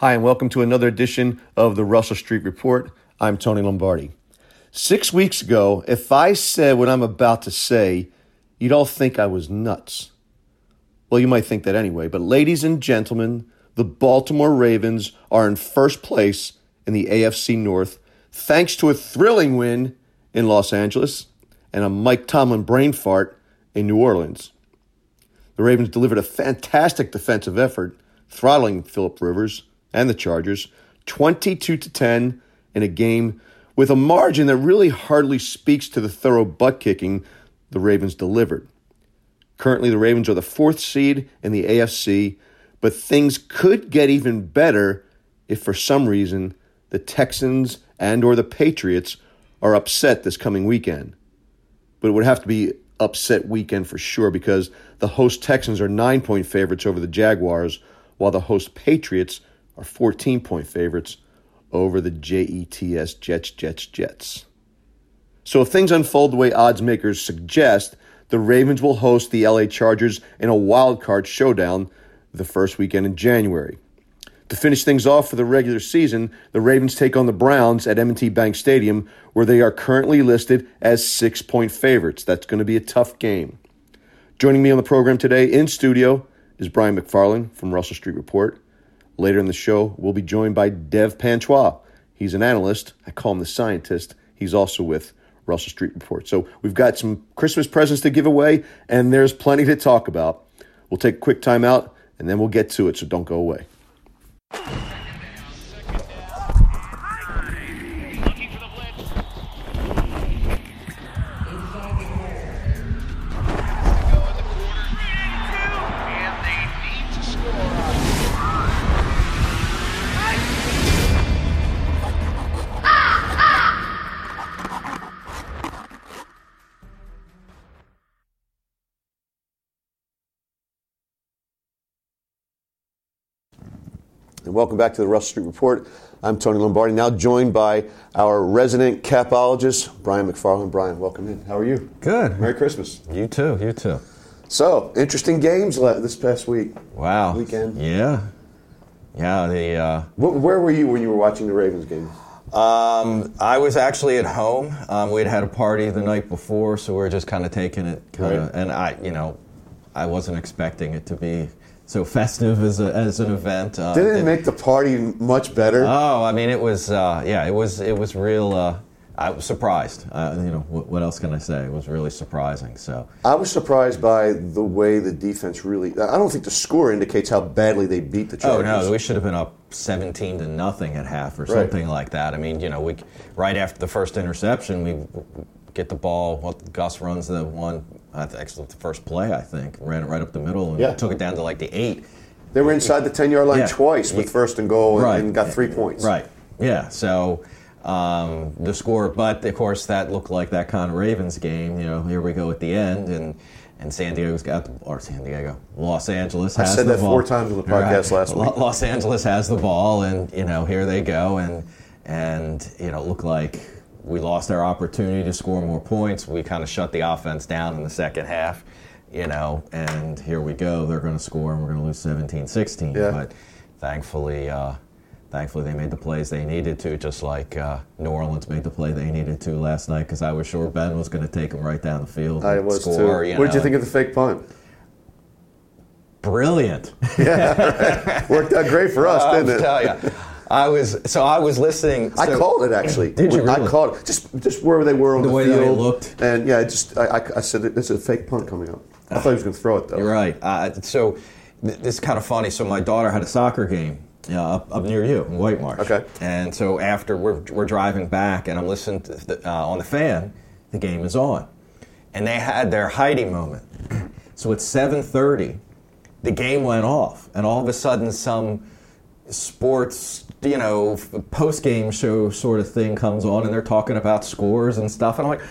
Hi, and welcome to another edition of the Russell Street Report. I'm Tony Lombardi. Six weeks ago, if I said what I'm about to say, you'd all think I was nuts. Well, you might think that anyway, but ladies and gentlemen, the Baltimore Ravens are in first place in the AFC North thanks to a thrilling win in Los Angeles and a Mike Tomlin brain fart in New Orleans. The Ravens delivered a fantastic defensive effort, throttling Philip Rivers and the Chargers 22 to 10 in a game with a margin that really hardly speaks to the thorough butt kicking the Ravens delivered. Currently, the Ravens are the fourth seed in the AFC, but things could get even better if for some reason the Texans and or the Patriots are upset this coming weekend. But it would have to be upset weekend for sure because the host Texans are 9-point favorites over the Jaguars while the host Patriots are 14 point favorites over the JETS Jets, Jets, Jets. So if things unfold the way odds makers suggest, the Ravens will host the LA Chargers in a wild card showdown the first weekend in January. To finish things off for the regular season, the Ravens take on the Browns at M&T Bank Stadium, where they are currently listed as six point favorites. That's going to be a tough game. Joining me on the program today in studio is Brian McFarland from Russell Street Report. Later in the show, we'll be joined by Dev Panchwagh. He's an analyst. I call him the scientist. He's also with Russell Street Report. So we've got some Christmas presents to give away, and there's plenty to talk about. We'll take a quick time out, and then we'll get to it, so don't go away. And welcome back to the Russell Street Report. I'm Tony Lombardi, now joined by our resident capologist, Brian McFarland. Brian, welcome in. How are you? Good. Merry Christmas. You too. You too. So, interesting games this past week. Wow. Weekend. Yeah. Yeah. The. Uh, where were you when you were watching the Ravens game? Um, I was actually at home. Um, we'd had a party the night before, so we are just kind of taking it. Kinda, right. And I, you know, I wasn't expecting it to be so festive as, a, as an event. Uh, Didn't it, make the party much better? Oh, I mean, it was uh, yeah, it was it was real. Uh, I was surprised. Uh, you know, what, what, else can I say? It was really surprising. So I was surprised by the way the defense really. I don't think the score indicates how badly they beat the Chargers. Oh no, we should have been up seventeen to nothing at half or something right. like that. I mean, you know, we right after the first interception, we get the ball. Well, Gus runs the one actually the first play, I think, ran it right up the middle and yeah. took it down to like the eight. They were inside the 10 yard line yeah. twice with first and goal and, right. and got three points. Right. Yeah. So um, the score, but of course, that looked like that kind of Ravens game. You know, here we go at the end. And and San Diego's got the, or San Diego, Los Angeles has I said the that ball. four times on the podcast right. last week. Los Angeles has the ball, and you know here they go, and and you know look like we lost our opportunity to score more points. We kind of shut the offense down in the second half, you know, and here we go. They're going to score and we're going to lose 17 16. Yeah. But thankfully, uh, thankfully, they made the plays they needed to, just like uh, New Orleans made the play they needed to last night, because I was sure Ben was going to take them right down the field. I was score, too. what did you think of the fake punt? Brilliant. yeah, worked out great for us, didn't it? I was so I was listening. So, I called it actually. Did you? Really? I called it just just where they were on the, the way field. They looked. And yeah, just I, I said it's a fake punt coming up. I thought he was going to throw it though. You're right. Uh, so th- this is kind of funny. So my daughter had a soccer game uh, up, up near you in White Marsh. Okay. And so after we're, we're driving back, and I'm listening to the, uh, on the fan, the game is on, and they had their Heidi moment. So at 7:30, the game went off, and all of a sudden some sports, you know, post game show sort of thing comes on and they're talking about scores and stuff. And I'm like,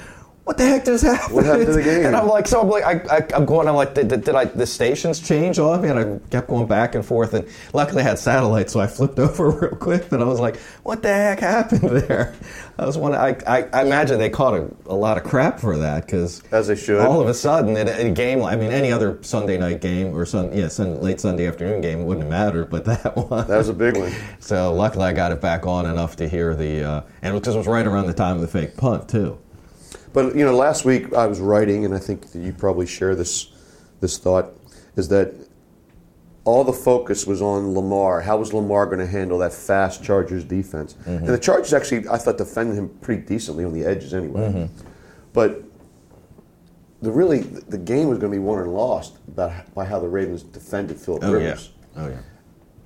what the heck just happened? What happened to the game? And I'm like, so I'm like, I, I, I'm going, I'm like, did, did, did I, the stations change on me? And I kept going back and forth. And luckily I had satellite, so I flipped over real quick. But I was like, what the heck happened there? I was one, I, I, I imagine they caught a, a lot of crap for that because As they should. all of a sudden, in a, game, I mean, any other Sunday night game or sun, yeah, sun, late Sunday afternoon game wouldn't have mattered, but that one. That was a big one. So luckily, I got it back on enough to hear the, uh, and because it was right around the time of the fake punt too. But you know, last week I was writing, and I think that you probably share this this thought is that all the focus was on Lamar. How was Lamar going to handle that fast Chargers defense? Mm-hmm. And the Chargers actually, I thought, defended him pretty decently on the edges anyway. Mm-hmm. But the really the game was going to be won and lost about by how the Ravens defended Philip Oh Rivers. yeah, oh yeah.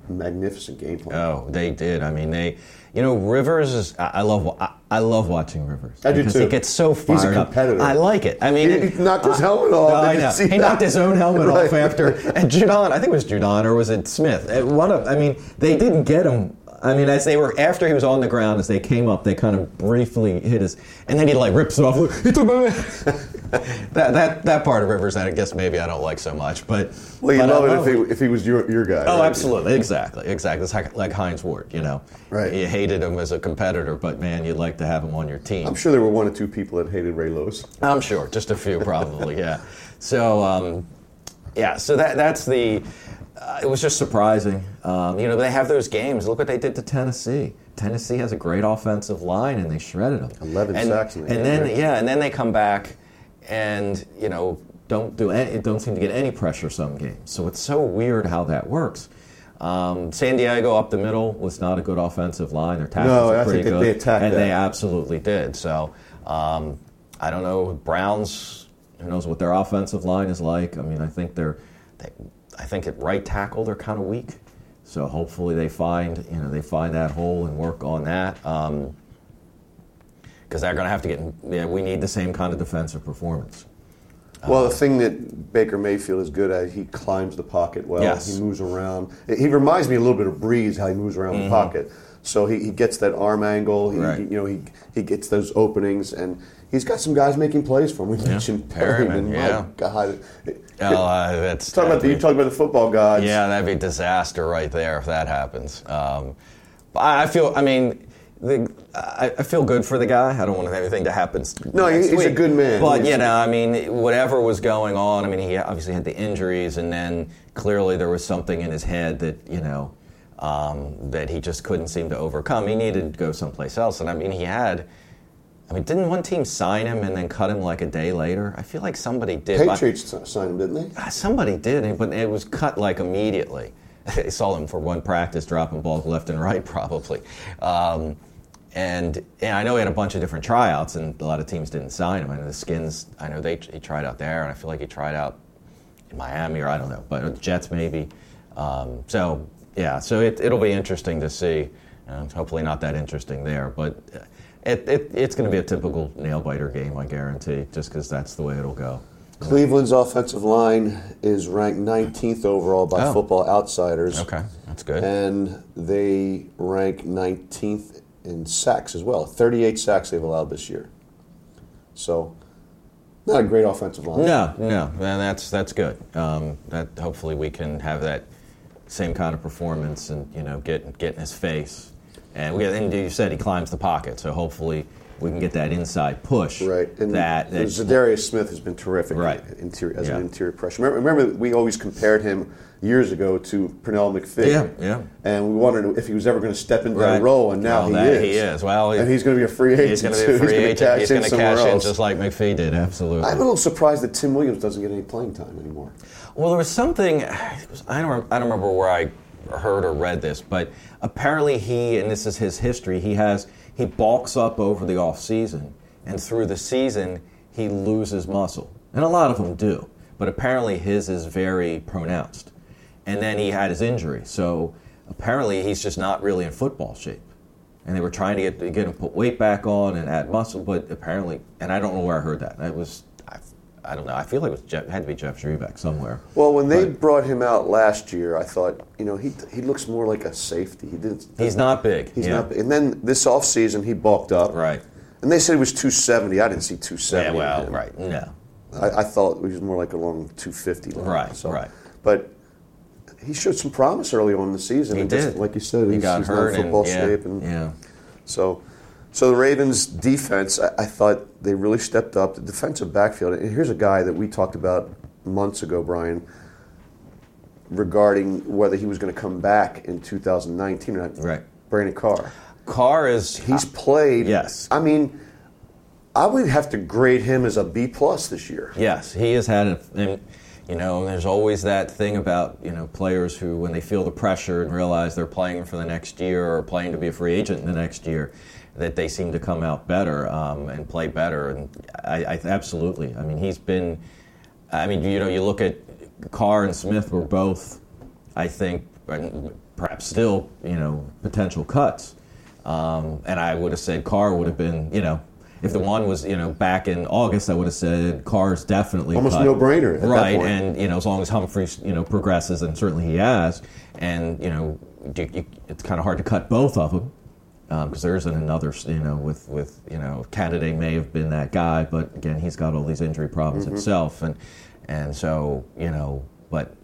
Magnificent game plan. Oh, they did. I mean, they, you know, Rivers is. I, I love. I, I love watching Rivers. I do too. He gets so He's a fired up. I like it. I mean, He- he knocked his I- helmet off. No, I know. He that? knocked his own helmet Right. off after. And Judon, I think it was Judon or was it Smith? Uh, One of. I mean, they didn't get him. I mean, as they were after he was on the ground, as they came up, they kind of briefly hit his, and then he like rips it off. He took my man. that that that part of Rivers, I guess maybe I don't like so much, but Well, you but I love it love if he, if he was your, your guy. Oh, right? absolutely, exactly, exactly. It's like, like Hines Ward, you know. Right. You hated him as a competitor, but man, you'd like to have him on your team. I'm sure there were one or two people that hated Ray Lewis. I'm sure, just a few probably, yeah. So, um, yeah, so that that's the. Uh, it was just surprising. Um, you know, they have those games. Look what they did to Tennessee. Tennessee has a great offensive line, and they shredded them. 11 and, sacks And then, yeah, and then they come back, and you know, don't do any, don't seem to get any pressure some games. So it's so weird how that works. Um, San Diego up the middle was not a good offensive line. Their tackles No, are pretty good, they- attacked and that. they absolutely did. So um, I don't know Browns. Who knows what their offensive line is like? I mean, I think they're, they, I think at right tackle they're kind of weak. So hopefully they find you know they find that hole and work on that. Because they're going to have to get. Yeah, we need the same kind of defensive performance. Well, the thing that Baker Mayfield is good at, he climbs the pocket well. Yes. He moves around. He reminds me a little bit of Brees, how he moves around the pocket. So he, he gets that arm angle. He, Mm-hmm. Right. he- you know, he he gets those openings, and he's got some guys making plays for him. We mentioned Perriman, Perriman. yeah. My God. Oh, uh, that's Talk about the, you that'd talk about the football gods. Yeah, that'd be disaster right there if that happens. Um, I feel. I mean. The, I, I feel good for the guy. I don't want anything to happen. No, he's a good man. But you know, I mean, whatever was going on. I mean, he obviously had the injuries, and then clearly there was something in his head that you know um, that he just couldn't seem to overcome. He needed to go someplace else, and I mean, he had. I mean, didn't one team sign him and then cut him like a day later? I feel like somebody did. Patriots signed him, didn't they? Ah, Somebody did, but it was cut like immediately. they saw him for one practice dropping balls left and right, probably. Um, and, and I know he had a bunch of different tryouts, and a lot of teams didn't sign him. I know the Skins, I know they he tried out there, and I feel like he tried out in Miami, or I don't know, but Jets maybe. Um, so yeah, so it, it'll be interesting to see. Uh, hopefully not that interesting there, but it, it, it's going to be a typical nail biter game, I guarantee, just because that's the way it'll go. Cleveland's offensive line is ranked 19th overall by Oh. Football Outsiders. Okay, that's good. And they rank 19th in sacks as well. 38 sacks they've allowed this year. So, not a great offensive line. No, no, and that's that's good. Um, that hopefully we can have that same kind of performance and you know get get in his face. And we and you said he climbs the pocket, so hopefully we can get that inside push. Right. And that, that Za'Darius Smith has been terrific Right. interior, as Yeah. an interior pressure. Remember, remember, we always compared him years ago to Pernell McPhee. Yeah, yeah. And we wondered if he was ever going to step into Right. that role, and now Well, he that is. he is. Well, he- and he's going to be a free agent. he's going to be a free agent. He's in going to cash in else. just like McPhee did. Absolutely. I'm a little surprised that Tim Williams doesn't get any playing time anymore. Well, there was something. I don't. I don't remember where I heard or read this, but apparently he, and this is his history. He has he bulks up over the off season, and through the season he loses muscle, and a lot of them do. But apparently his is very pronounced, and then he had his injury, so apparently he's just not really in football shape. And they were trying to get get him put weight back on and add muscle, but apparently, and I don't know where I heard that. It was. I, don't know. I feel like it was Jeff, had to be Jeff Zrebiec somewhere. Well, when they But- brought him out last year, I thought, you know, he he looks more like a safety. He didn't. He's uh, not big. He's yeah. not. And then this offseason, he bulked up. Right. And they said he was 270. I didn't see 270. Yeah, well, right. No. I, I thought he was more like along 250 line. Right, right. But he showed some promise early on in the season. He and just, did. like you said, He he's, got he's not hurt in football and yeah. And yeah. So, so the Ravens' defense, I, I thought they really stepped up. The defensive backfield. And here's a guy that we talked about months ago, Brian, regarding whether he was going to come back in 2019 or not. Right. Brandon Carr. Carr is He's played. Yes. I mean, I would have to grade him as a B plus this year. Yes, he has had, a, and, you know, there's always that thing about you know players who, when they feel the pressure and realize they're playing for the next year or playing to be a free agent in the next year, that they seem to come out better um, and play better. And I, I absolutely, I mean, he's been, I mean, you know, you look at Carr and Smith were both, I think, perhaps still, you know, potential cuts. Um, and I would have said Carr would have been, you know, if the one was, you know, back in August, I would have said Carr's definitely Almost cut. no-brainer at that right? And you know, as long as Humphreys, you know, progresses, and certainly he has, and you know, it's kind of hard to cut both of them because there isn't another, you know, with with you know, Canada may have been that guy, but again, he's got all these injury problems Mm-hmm. himself, and and so you know, but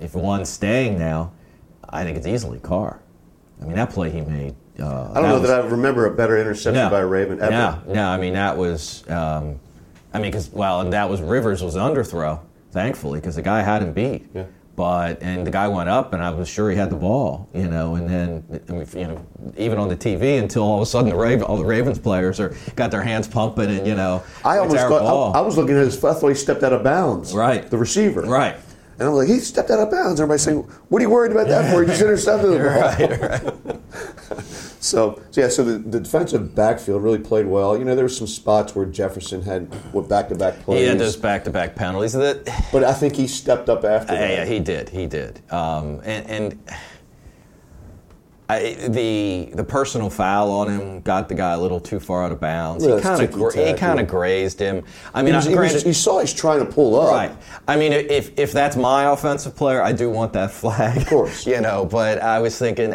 if one's staying now, I think it's easily Carr. I mean, that play he made. Uh, I don't know was- that I remember a better interception by a Raven ever. no, no. I mean, that was. Um, I mean, because well, and that was Rivers was underthrow, thankfully, because the guy had him beat. Yeah. But and the guy went up, and I was sure he had the ball, you know. And then, I mean, you know, even on the TV, until all of a sudden the Raven, all the Ravens players are got their hands pumping, and you mm-hmm. know, I almost thought ball. I, I was looking at his. I thought he stepped out of bounds. Right. The receiver. right. And I'm like, he stepped out of bounds. Everybody's saying, "What are you worried about that for? He just intercepted the ball." So, so yeah, so the, the defensive backfield really played well. You know, there were some spots where Jefferson had what back-to-back plays, He had those back-to-back penalties that. but I think he stepped up after Yeah, that. yeah, he did. He did. Um, and and I, the the personal foul on him got the guy a little too far out of bounds. Yeah, he kind of ticky-tack, he kind yeah. grazed him. I mean, was- I, he was- granted, you saw he's trying to pull up. Right. I mean, if if that's my offensive player, I do want that flag. Of course. you know, but I was thinking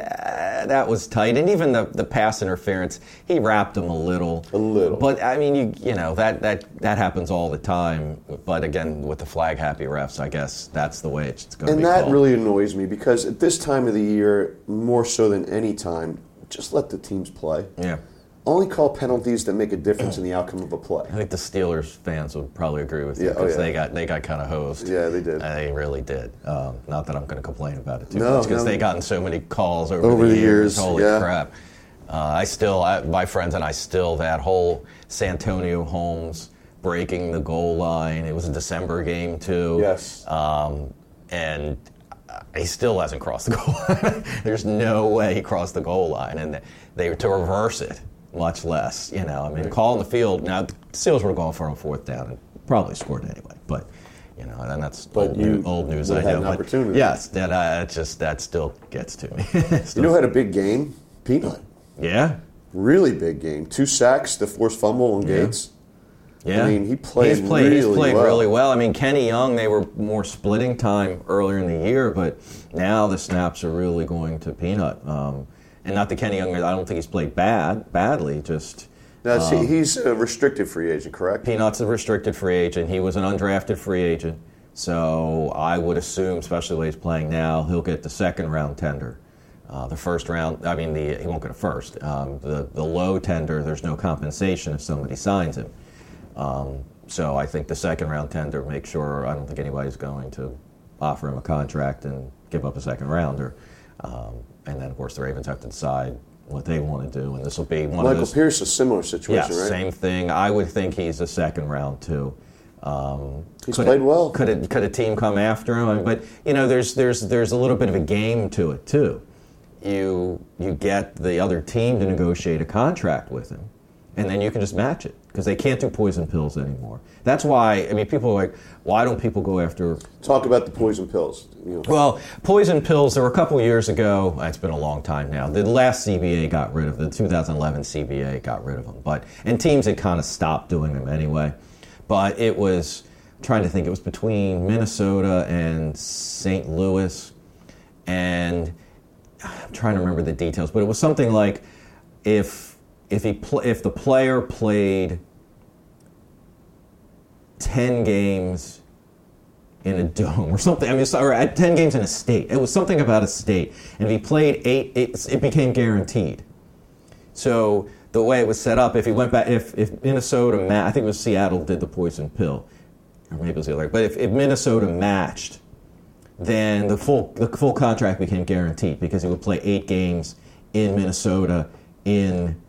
that was tight, and even the, the pass interference, he wrapped him a little. A little. But I mean, you you know that that that happens all the time. But again, with the flag happy refs, I guess that's the way it's going to be. And that called. really annoys me because at this time of the year, more so than any time, just let the teams play. yeah. Only call penalties that make a difference in the outcome of a play. I think the Steelers fans would probably agree with you Yeah, oh, because yeah. they got they got kind of hosed. Yeah, they did. They really did. Um, not that I'm going to complain about it too No, much because no. they gotten so many calls over, Over the, the years, Holy yeah. crap! Uh, I still, I, my friends and I still that whole Santonio Holmes breaking the goal line. It was a December game too. Yes. Um, and he still hasn't crossed the goal line. There's no way he crossed the goal line, and they to reverse it, much less. You know, I mean, call in the field. Now, the Steelers would have gone for on fourth down and probably scored anyway, but. You know, and that's But old, new, old news. I know. but. Yes, that uh, just that still gets to me. You know had a big game? Peanut. yeah, Really big game. Two sacks, the forced fumble on Gates. yeah. I mean, he played He's played, he's really played well. really well. I mean, Kenny Young, they were more splitting time earlier in the year, but now the snaps are really going to Peanut. Um, and not that Kenny Young, I don't think he's played bad, badly. Just Now, see, he's a restricted free agent, correct? Peanut's a restricted free agent. He was an undrafted free agent. So I would assume, especially the way he's playing now, he'll get the second round tender. Uh, the first round, I mean, the, he won't get a first. Um, the, the low tender, there's no compensation if somebody signs him. Um, so I think the second round tender, make sure, I don't think anybody's going to offer him a contract and give up a second rounder. Um, and then, of course, the Ravens have to decide what they want to do. And this will be one of Michael those. Pierce, a similar situation, Yeah, right? same thing. I would think he's a second round too. Um, He's could played it- well. Could it, could a team come after him? But you know, there's there's there's a little bit of a game to it too. You you get the other team to negotiate a contract with him, and then you can just match it because they can't do poison pills anymore. That's why I mean, people are like, why don't people go after Talk about the poison pills. You know. well, poison pills, there were a couple years ago, it's been a long time now. The last CBA got rid of them, the 2011 CBA got rid of them. But and teams had kind of stopped doing them anyway. But it was I'm trying to think it was between Minnesota and St. Louis and I'm trying to remember the details, but it was something like if if he pl- if the player played ten games in a dome or something. I mean, sorry, at ten games in a state. It was something about a state, and if he played eight, it, it became guaranteed. So the way it was set up, if he went back, if, if Minnesota, ma- I think it was Seattle did the poison pill, or maybe it was the other, but if, if Minnesota matched, then the full the full contract became guaranteed because he would play eight games in Minnesota in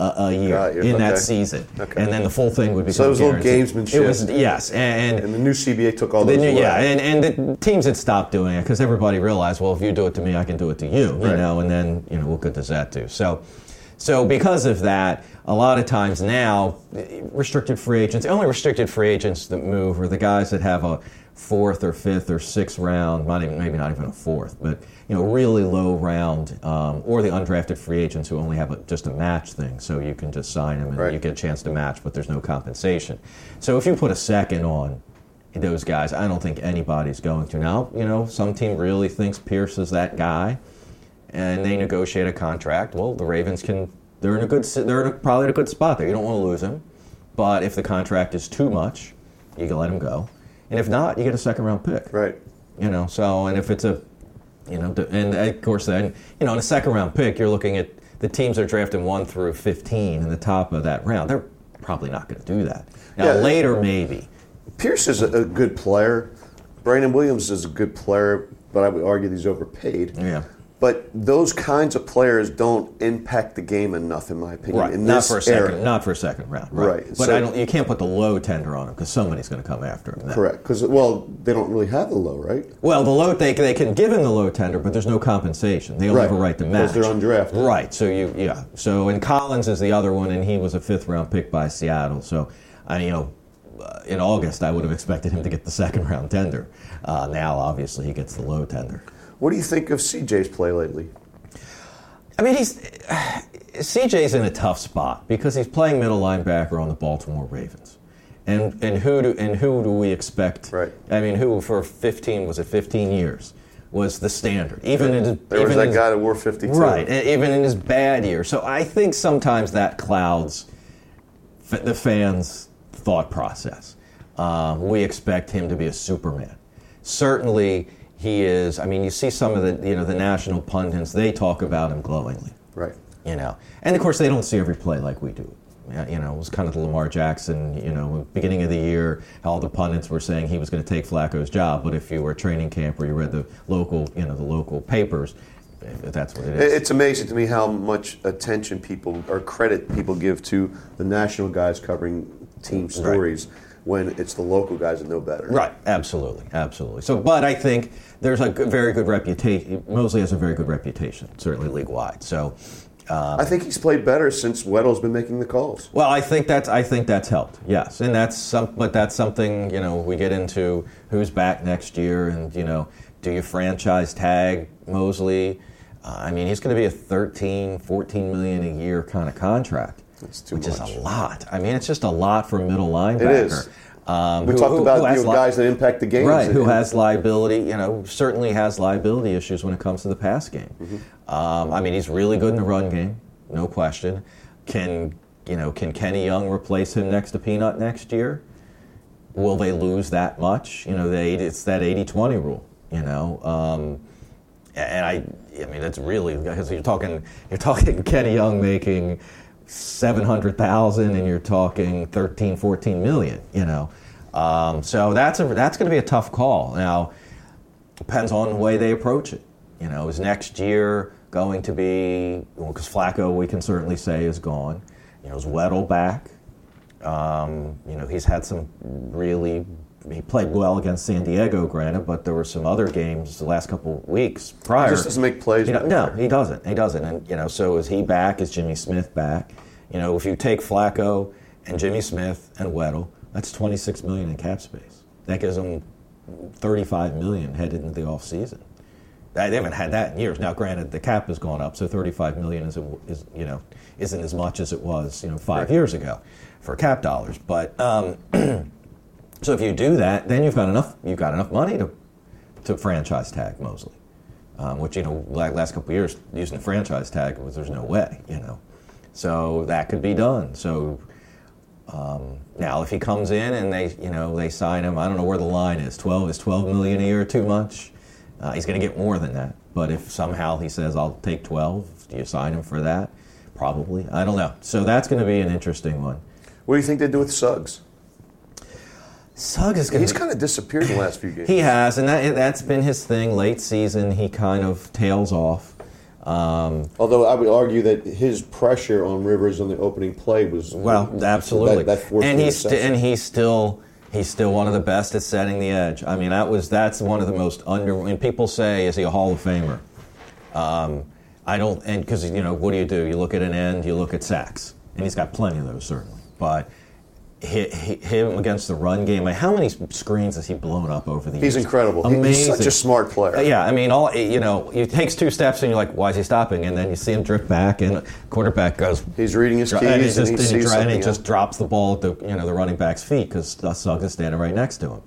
a, a year in that season, Okay. and then the full thing would be. So it was a little gamesmanship. It was yes, and, And the new CBA took all the those new- yeah, and, and the teams had stopped doing it because everybody realized, well, if you do it to me, I can do it to you, you Right. know, and then, you know, what good does that do? So, so because of that, a lot of times now, restricted free agents, the only restricted free agents that move are the guys that have a fourth or fifth or sixth round, not even, maybe not even a fourth, but, you know, really low round, um, or the undrafted free agents who only have a, just a match thing, so you can just sign them and Right. you get a chance to match, but there's no compensation. So if you put a second on, those guys. I don't think anybody's going to. Now, you know, some team really thinks Pierce is that guy, and they negotiate a contract. Well, the Ravens can. They're in a good. They're in a, probably in a good spot there. You don't want to lose him, but if the contract is too much, you can let him go, and if not, you get a second round pick. Right. You know, so and if it's a, you know, and of course then you know in a second round pick you're looking at the teams are drafting one through fifteen in the top of that round. They're probably not going to do that. Now Yeah. later maybe. Pierce is a, a good player. Brandon Williams is a good player, but I would argue he's overpaid. Yeah. But those kinds of players don't impact the game enough, in my opinion. Right, not for a second, era. not for a second round. Right, Right, but so- I don't. You can't put the low tender on them because somebody's going to come after him. then. Correct. Because, well, they don't really have the low, right? Well, the low they they can give him the low tender, but there's no compensation. They only Right, have a right to match. because they're undrafted. Right. So you yeah. So and Collins is the other one, and he was a fifth round pick by Seattle. So I you know. uh, In August, I would have expected him to get the second round tender. Uh, now, obviously, he gets the low tender. What do you think of CJ's play lately? I mean, he's CJ's in a tough spot because he's playing middle linebacker on the Baltimore Ravens, and and who do and who do we expect? Right. I mean, who for 15 was it 15 years was the standard, even in his, There was even that his- guy that wore 52. right, even in his bad year. So I think sometimes that clouds the fans' thought process. Um, we expect him to be a Superman. Certainly, he is. I mean, you see some of the you know the national pundits; they talk about him glowingly. Right. You know, and of course, they don't see every play like we do. You know, it was kind of the Lamar Jackson. You know, beginning of the year, all the pundits were saying he was going to take Flacco's job. But if you were training camp or you read the local, you know, the local papers, that's what it It- is. It's amazing to me how much attention people or credit people give to the national guys covering team stories when it's the local guys that know better. Right, absolutely, absolutely. So, but I think there's a good, very good reputation. Mosley has a very good reputation, certainly league wide. So, I think he's played better since Weddle's been making the calls. well, I think that's I think that's helped. Yes, and that's some, but that's something you know we get into who's back next year, and you know, do you franchise tag Mosley? Uh, I mean, he's going to be a 13, 14 million a year kind of contract. Which much. is a lot. I mean, it's just a lot for a middle linebacker. is. Um, We who- talked who- about who you know, li- guys that impact the game. Right, who has liability, you know, certainly has liability issues when it comes to the pass game. Um, I mean, he's really good in the run game, no question. Can, you know, can Kenny Young replace him next to Peanut next year? Will they lose that much? You know, they, it's that 80-20 rule, you know. Um, and I, I mean, that's really, because you're talking, you're talking Kenny Young making 700,000 and you're talking 13, 14 million, you know. Um, so that's that's going to be a tough call. Now, depends on the way they approach it. You know, is next year going to be because Flacco, we can certainly say, is gone. You know, is Weddle back? Um, you know, he's had some really. He played well against San Diego, granted, but there were some other games the last couple of weeks prior. He just doesn't make plays You know, no, he doesn't. He doesn't. And you know, so is he back? Is Jimmy Smith back? You know, if you take Flacco and Jimmy Smith and Weddle, that's 26 million in cap space. That gives them 35 million headed into the offseason. They haven't had that in years. Now, granted, the cap has gone up, so 35 million is, is you know isn't as much as it was you know five years ago for cap dollars. But um, so if you do that, then you've got enough you've got enough money to to franchise tag Mosley, um, which you know last couple years using the franchise tag was there's no way you know. So that could be done. So um, now, if he comes in and they, you know, they sign him, I don't know where the line is. Twelve is twelve million a year too much? Uh, he's going to get more than that. But if somehow he says, "I'll take 12," do you sign him for that? Probably. I don't know. So that's going to be an interesting one. What do you think they do with Suggs? Suggs is going He's kind of disappeared in the last few games. He has, and that, that's been his thing. Late season, he kind of tails off. Um, Although I would argue that his pressure on Rivers on the opening play was well, absolutely, that, that and he's st- and he's still he's still one of the best at setting the edge. I mean, that was that's one of the most under. When people say, "Is he a Hall of Famer?" Um, I don't, and because you know, what do you do? You look at an end, you look at sacks, and he's got plenty of those certainly, but. Hi- hi- Him against the run game. Like, how many screens has he blown up over the years? He's incredible. Amazing. He's such a smart player. Uh, Yeah, I mean, all you know, he takes two steps and you're like, "Why is he stopping?" And then you see him drift back, and quarterback goes. He's reading his keys and, he and just, he and he, sees dri- and he just drops the ball at the you know the running back's feet because Suggs is standing right next to him.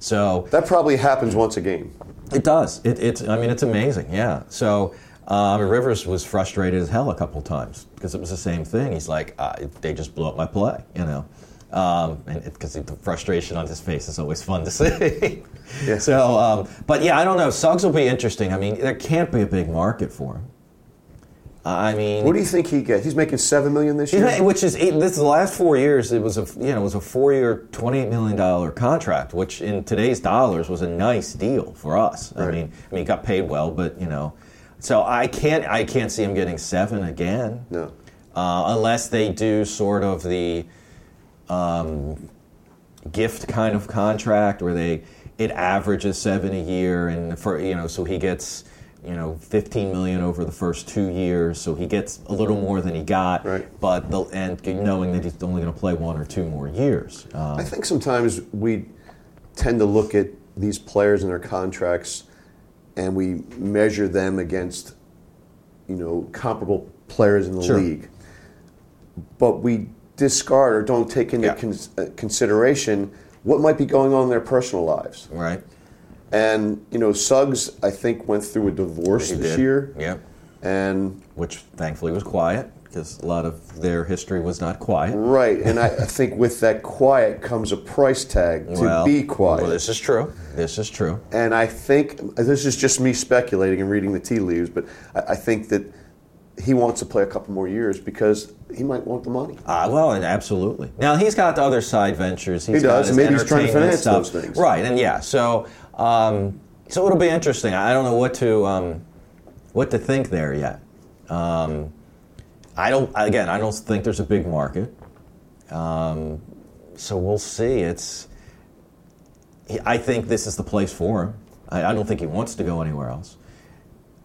So That probably happens once a game. it does. It, it's. I mean, it's amazing. Yeah. So um, Rivers was frustrated as hell a couple times because it was the same thing. He's like, uh, they just blew up my play, you know. Um, and because the frustration on his face is always fun to see. Yeah. So, um, but yeah, I don't know. Suggs will be interesting. I mean, there can't be a big market for him. I mean, What do you think he gets? He's making seven million this year. which is eight, this is the last four years. It was a you know it was a four year, twenty eight million dollar contract, which in today's dollars was a nice deal for us. I mean, I mean, he got paid well, but you know, so I can't I can't see him getting seven again, No. uh, unless they do sort of the um, gift kind of contract where they it averages seven a year, and for you know, so he gets you know 15 million over the first two years, so he gets a little more than he got, Right. but the, and knowing that he's only going to play one or two more years. Um, I think sometimes we tend to look at these players and their contracts, and we measure them against, you know, comparable players in the Sure. league. But we discard or don't take into Yeah. cons- uh, consideration what might be going on in their personal lives. right? And you know, Suggs, I think, went through a divorce He this did. year, Yep. and Which thankfully was quiet because a lot of their history was not quiet. right. And I, I think with that quiet comes a price tag to well, be quiet. Well, this is true. This is true. And I think this is just me speculating and reading the tea leaves, but I, I think that he wants to play a couple more years because he might want the money. Uh, well, and absolutely. Now he's got the other side ventures. He's He does, maybe he's trying to finance stuff. those things. right? And yeah, so um, so it'll be interesting. I don't know what to um, what to think there yet. Um, I don't. Again, I don't think there's a big market. Um, so we'll see. It's. I think this is the place for him. I, I don't think he wants to go anywhere else.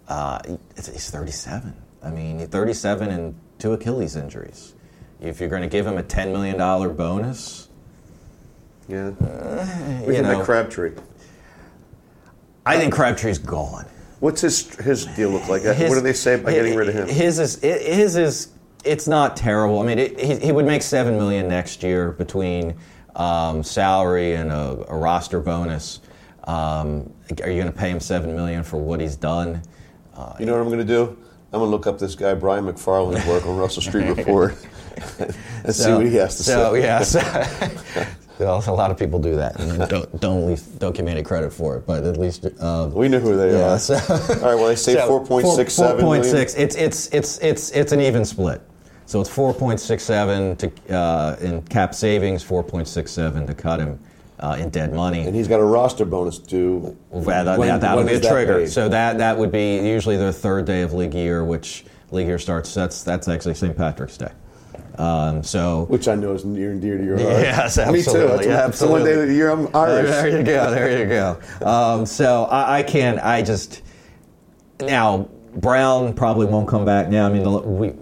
Uh, he's he's 37. I mean, he's 37 and two Achilles injuries. If you're going to give him a $10 million bonus, Yeah. you we can know, Crabtree. I think Crabtree's gone. What's his his deal look like? His- what do they say by getting rid of him? His is his is it's not terrible. I mean, it, he, he would make seven million next year between um, salary and a, a roster bonus. Um, are you going to pay him seven million for what he's done? you know what I'm going to do? I'm going to look up this guy Brian McFarland's work on Russell Street Report and see what he has to so, say. yeah, so, well, a lot of people do that. And don't don't leave, don't give me any credit for it, but at least um, We know who they yeah. are. So, All right. Well, they say So, 4.67 Four point million. six. It's it's it's it's it's an even split. So it's four point six seven to uh, in cap savings, four point six seven to cut him uh, in dead money. And he's got a roster bonus due. Well, that, When- that, that would be a trigger. paid? So that that would be usually the third day of league year, which league year starts. That's that's actually St. Patrick's Day. Um, so Which I know is near and dear to your heart. Yes, Me too. absolutely, That's, that's the one day absolutely. of the year I'm Irish. there you go. There you go. Um, so I, I can't. I just now Brown probably won't come back now. I mean, the, we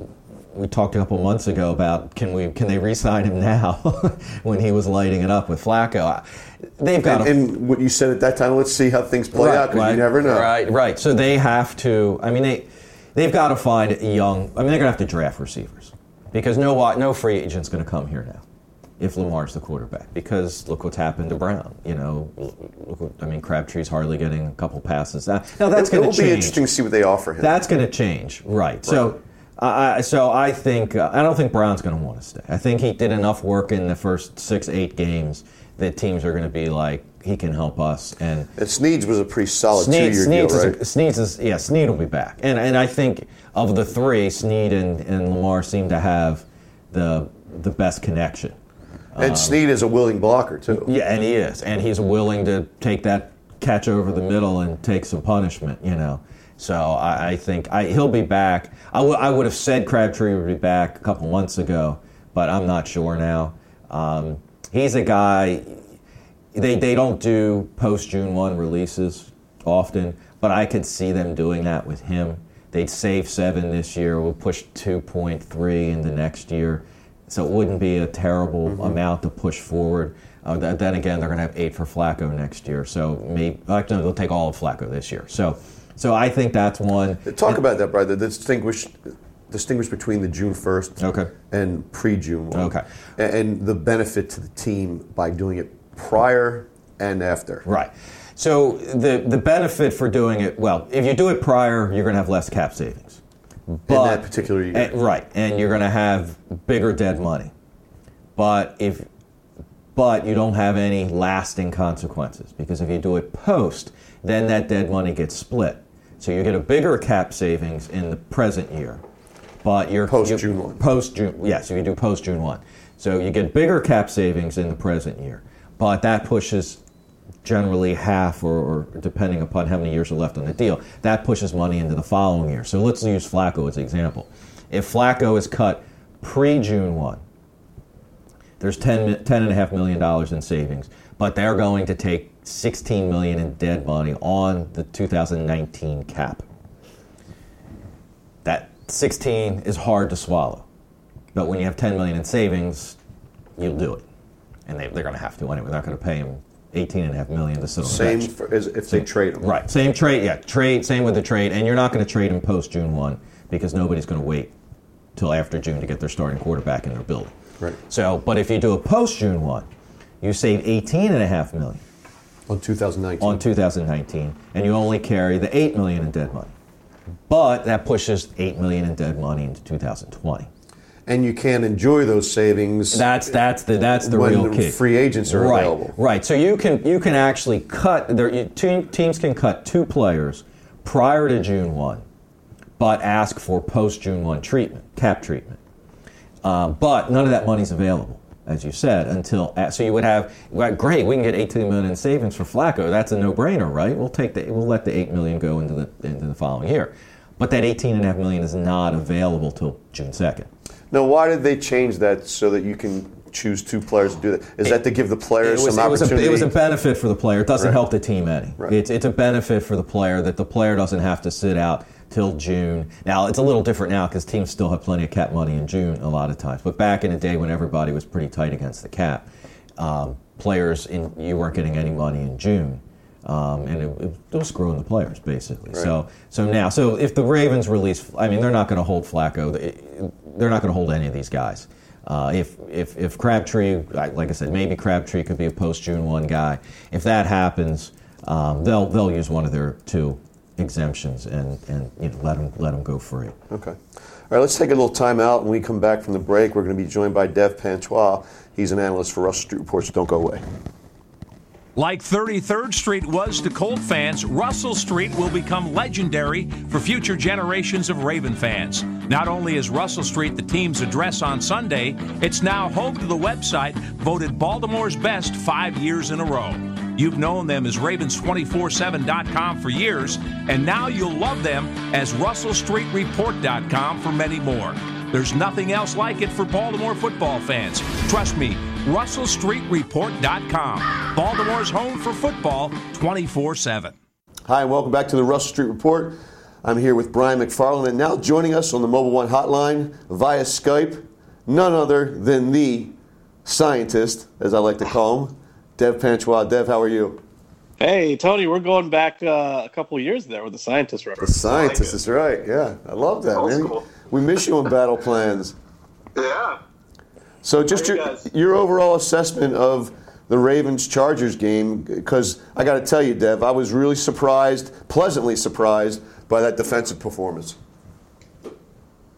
we talked a couple months ago about can we can they re-sign him now when he was lighting it up with Flacco. They've got And, to and what you said at that time, let's see how things play out because you never know. Right, right. So they have to. I mean, they they've got to find a young. I mean, they're going to have to draft receivers because no no free agent's going to come here now if Lamar's the quarterback. Because look what's happened to Brown. You know, look what, I mean, Crabtree's hardly getting a couple passes. Now, now that's going to be interesting to see what they offer him. That's going to change, right? So, I, so I think uh, I don't think Brown's going to want to stay. I think he did enough work in the first six eight games that teams are going to be like he can help us. And, and Sneads was a pretty solid Snead, two-year Sneads deal, right? a, Sneads is yeah Snead will be back. And and I think of the three, Snead and, and Lamar seem to have the the best connection. and Snead is a willing blocker too. Yeah, and he is, and he's willing to take that catch over the middle and take some punishment. You know, so I, I think I, he'll be back. I, w- I would have said Crabtree would be back a couple months ago, but I'm not sure now. Um, he's a guy. They they don't do post June one releases often, but I could see them doing that with him. They'd save seven this year. We'll push two point three in the next year. So it wouldn't be a terrible amount to push forward. Uh, th- then again, they're going to have eight for Flacco next year. So maybe actually, they'll take all of Flacco this year. So, so I think that's one. Talk about that, brother. Distinguish distinguish between the June first Okay. and pre-June one. Okay. And the benefit to the team by doing it prior and after. Right. So the the benefit for doing it well, if you do it prior, you're going to have less cap savings. But, that particular year. and- right, and you're going to have bigger dead money. But if but you don't have any lasting consequences because if you do it post, then that dead money gets split. So you get a bigger cap savings in the present year, but you're Post June 1. Post June, yes, you can do post June one. So you get bigger cap savings in the present year, but that pushes generally half, or, or depending upon how many years are left on the deal, that pushes money into the following year. So let's use Flacco as an example. If Flacco is cut pre June one, there's 10, mi- $10.5 million in savings, but they're going to take 16 million in dead money on the 2019 cap. That 16 is hard to swallow. But when you have 10 million in savings, you'll do it. And they, they're going to have to anyway. They're not going to pay him 18.5 million to sit on the Same bench. for, as if they trade him. Right. Same trade. Yeah. Trade. Same with the trade. And you're not going to trade him post June one because nobody's going to wait till after June to get their starting quarterback in their building. Right. So, but if you do a post June one, you save 18.5 million On 2019. on 2019, and you only carry the 8 million in dead money. But that pushes 8 million in dead money into 2020. and you can enjoy those savings. That's that's the that's the real the kick. free agents are right, available. Right. So you can you can actually cut there. Team, teams can cut two players prior to June one, but ask for post June one treatment, cap treatment. Um, but none of that money's available, as you said, until so you would have well, great. We can get 18 million in savings for Flacco. That's a no-brainer, right? We'll take the we'll let the 8 million go into the into the following year, but that 18 and a half million is not available till June 2nd. now, why did they change that so that you can choose two players to do that? Is that to give the players it was, some it was, a, opportunity? it was a benefit for the player. It doesn't Right. help the team any. Right. It's, it's a benefit for the player that the player doesn't have to sit out till June. Now, it's a little different now because teams still have plenty of cap money in June a lot of times. But back in the day when everybody was pretty tight against the cap, um, players, in, you weren't getting any money in June. Um, and it, it was screwing the players basically. So, so now, so if the Ravens release, I mean, they're not going to hold Flacco. They- They're not going to hold any of these guys. Uh, if, if, if Crabtree, like like I said, maybe Crabtree could be a post June 1 guy. If that happens, um, they'll, they'll use one of their two exemptions and, and you know, let, them, let them go free. Okay. All right, let's take a little time out. When we come back from the break, we're going to be joined by Dev Panchwagh. He's an analyst for Russell Street Reports. Don't go away. Like 33rd Street was to Colt fans, Russell Street will become legendary for future generations of Raven fans. Not only is Russell Street the team's address on Sunday, it's now home to the website voted Baltimore's best five years in a row. You've known them as Ravens247.com for years, and now you'll love them as RussellStreetReport.com for many more. There's nothing else like it for Baltimore football fans. Trust me, RussellStreetReport.com. Baltimore's home for football 24 7. Hi, and welcome back to the Russell Street Report. I'm here with Brian McFarland, and now joining us on the Mobile One hotline via Skype, none other than the scientist, as I like to call him, Dev Panchwagh. Dev, how are you? Hey, Tony, we're going back uh, a couple of years there with the scientist The reference. scientist is right. Yeah, I love that, Old man. school. We miss you on Battle Plans. Yeah. So, just your, you guys? your overall assessment of the Ravens Chargers game, because I got to tell you, Dev, I was really surprised, pleasantly surprised by that defensive performance.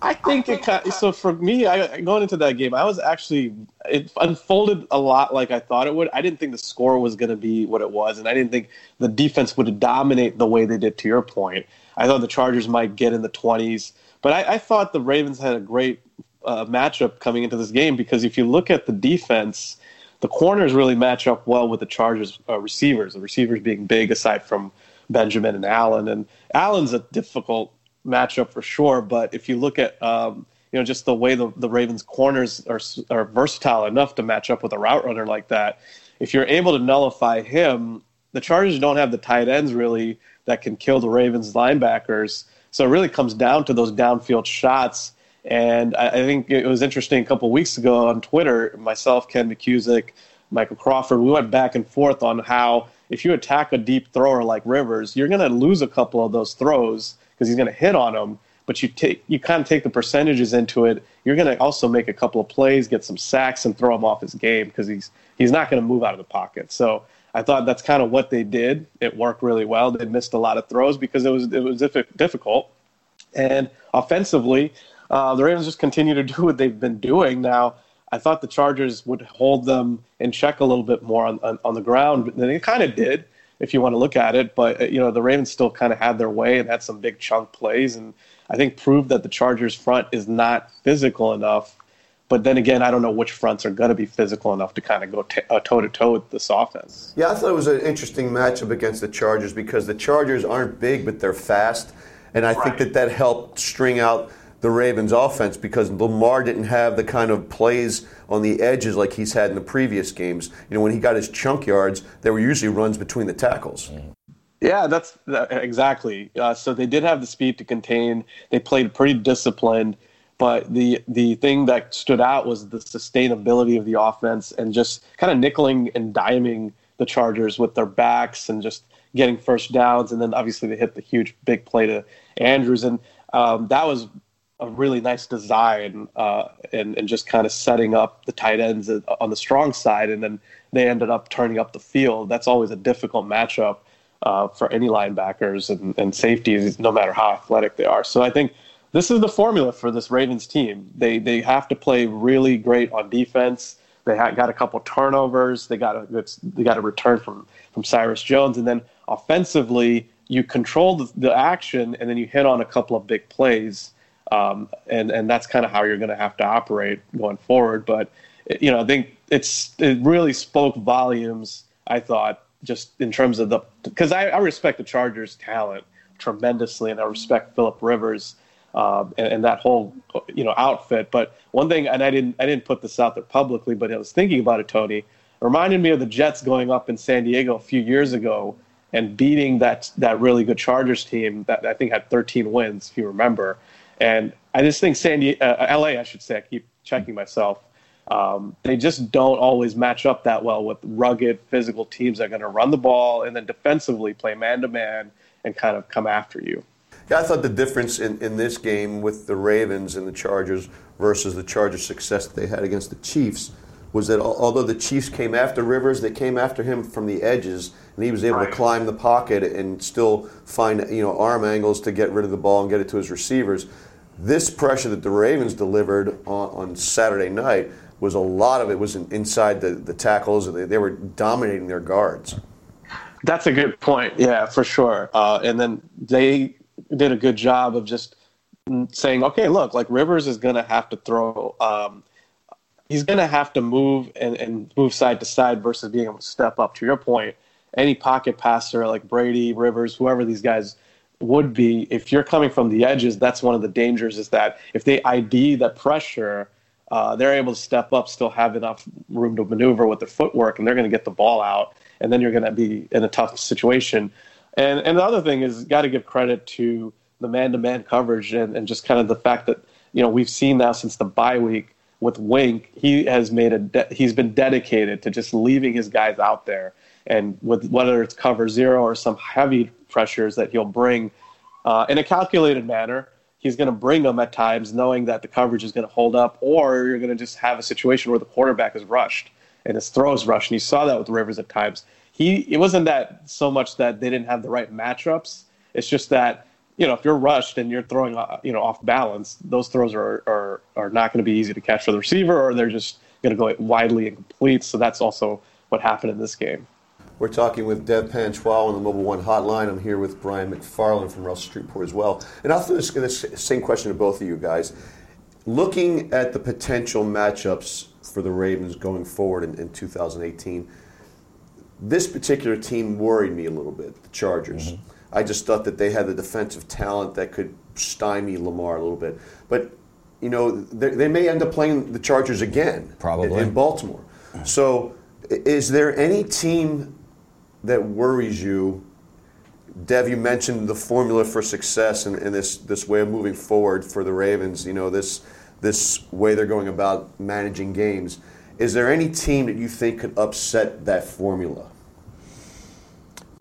I think it kind of, so for me, I going into that game, I was actually it unfolded a lot like I thought it would. I didn't think the score was going to be what it was, and I didn't think the defense would dominate the way they did. To your point, I thought the Chargers might get in the twenties, but I, I, thought the Ravens had a great uh, matchup coming into this game because if you look at the defense, the corners really match up well with the Chargers uh, receivers. The receivers being big, aside from Benjamin and Allen, and Allen's a difficult matchup for sure. But if you look at um, you know just the way the, the Ravens corners are are versatile enough to match up with a route runner like that, if you're able to nullify him, the Chargers don't have the tight ends really that can kill the Ravens linebackers. So it really comes down to those downfield shots. And I, I think it was interesting a couple weeks ago on Twitter. Myself, Ken McKusick, Michael Crawford, we went back and forth on how if you attack a deep thrower like Rivers, you're going to lose a couple of those throws because he's going to hit on them. But you take you kind of take the percentages into it. You're going to also make a couple of plays, get some sacks, and throw him off his game because he's he's not going to move out of the pocket. So I thought that's kind of what they did. It worked really well. They missed a lot of throws because it was it was difficult. And offensively, uh, the Ravens just continue to do what they've been doing. Now, I thought the Chargers would hold them in check a little bit more on on, on the ground, and they kind of did if you want to look at it. But uh, you know, the Ravens still kind of had their way and had some big chunk plays, and I think proved that the Chargers front is not physical enough. But then again, I don't know which fronts are going to be physical enough to kind of go toe to toe with this offense. Yeah, I thought it was an interesting matchup against the Chargers because the Chargers aren't big, but they're fast, and I right. think that that helped string out the Ravens offense because Lamar didn't have the kind of plays on the edges like he's had in the previous games. You know, when he got his chunk yards, there were usually runs between the tackles. Yeah, that's exactly. Uh, so they did have the speed to contain. They played pretty disciplined, but the the thing that stood out was the sustainability of the offense and just kind of nickeling and diming the Chargers with their backs and just getting first downs. And then obviously they hit the huge big play to Andrews, and um, that was a really nice design uh, and, and just kind of setting up the tight ends on the strong side, and then they ended up turning up the field. That's always a difficult matchup uh, for any linebackers and, and safeties, no matter how athletic they are. So I think this is the formula for this Ravens team. They they have to play really great on defense. They got a couple turnovers. They got a they got a return from from Cyrus Jones, and then offensively you control the, the action, and then you hit on a couple of big plays um, and and that's kind of how you're going to have to operate going forward. But you know, I think it's it really spoke volumes. I thought just in terms of the because I, I, respect the Chargers' talent tremendously, and I respect Philip Rivers um, and, and, that whole you know outfit. But one thing, and I didn't I didn't put this out there publicly, but I was thinking about it, Tony. Reminded me of the Jets going up in San Diego a few years ago and beating that that really good Chargers team that I think had 13 wins, if you remember. And I just think San Diego, uh, LA, I should say, I keep checking myself. Um, they just don't always match up that well with rugged physical teams that are going to run the ball and then defensively play man to man and kind of come after you. Yeah, I thought the difference in, in this game with the Ravens and the Chargers versus the Chargers' success that they had against the Chiefs was that although the Chiefs came after Rivers, they came after him from the edges, and he was able right. to climb the pocket and still find you know arm angles to get rid of the ball and get it to his receivers. This pressure that the Ravens delivered on, on Saturday night was a lot of it was inside the, the tackles. They, they were dominating their guards. That's a good point. Yeah, for sure. Uh, and then they did a good job of just saying, okay, look, like Rivers is going to have to throw. Um, he's going to have to move and, and move side to side versus being able to step up. To your point, any pocket passer like Brady, Rivers, whoever these guys would be if you're coming from the edges. That's one of the dangers is that if they ID the pressure, uh, they're able to step up, still have enough room to maneuver with their footwork, and they're going to get the ball out, and then you're going to be in a tough situation. And and the other thing is, got to give credit to the man-to-man coverage and, and just kind of the fact that you know we've seen now since the bye week with Wink, he has made a de- he's been dedicated to just leaving his guys out there, and with whether it's cover zero or some heavy pressures that he'll bring uh, in a calculated manner. He's going to bring them at times, knowing that the coverage is going to hold up, or you're going to just have a situation where the quarterback is rushed and his throws rushed. And you saw that with Rivers at times. He it wasn't that so much that they didn't have the right matchups. It's just that you know, if you're rushed and you're throwing, uh, you know, off balance, those throws are are, are not going to be easy to catch for the receiver, or they're just going to go widely incomplete. So that's also what happened in this game. We're talking with Dev Panchwagh on the Mobile One hotline. I'm here with Brian McFarland from Russell Street Report as well. And I'll throw this, this same question to both of you guys. Looking at the potential matchups for the Ravens going forward in, in 2018, this particular team worried me a little bit, the Chargers. Mm-hmm. I just thought that they had the defensive talent that could stymie Lamar a little bit. But, you know, they may end up playing the Chargers again. Probably. In, Baltimore. So, is there any team that worries you? Dev, you mentioned the formula for success and, and, this, this way of moving forward for the Ravens, you know, this, this way they're going about managing games. Is there any team that you think could upset that formula?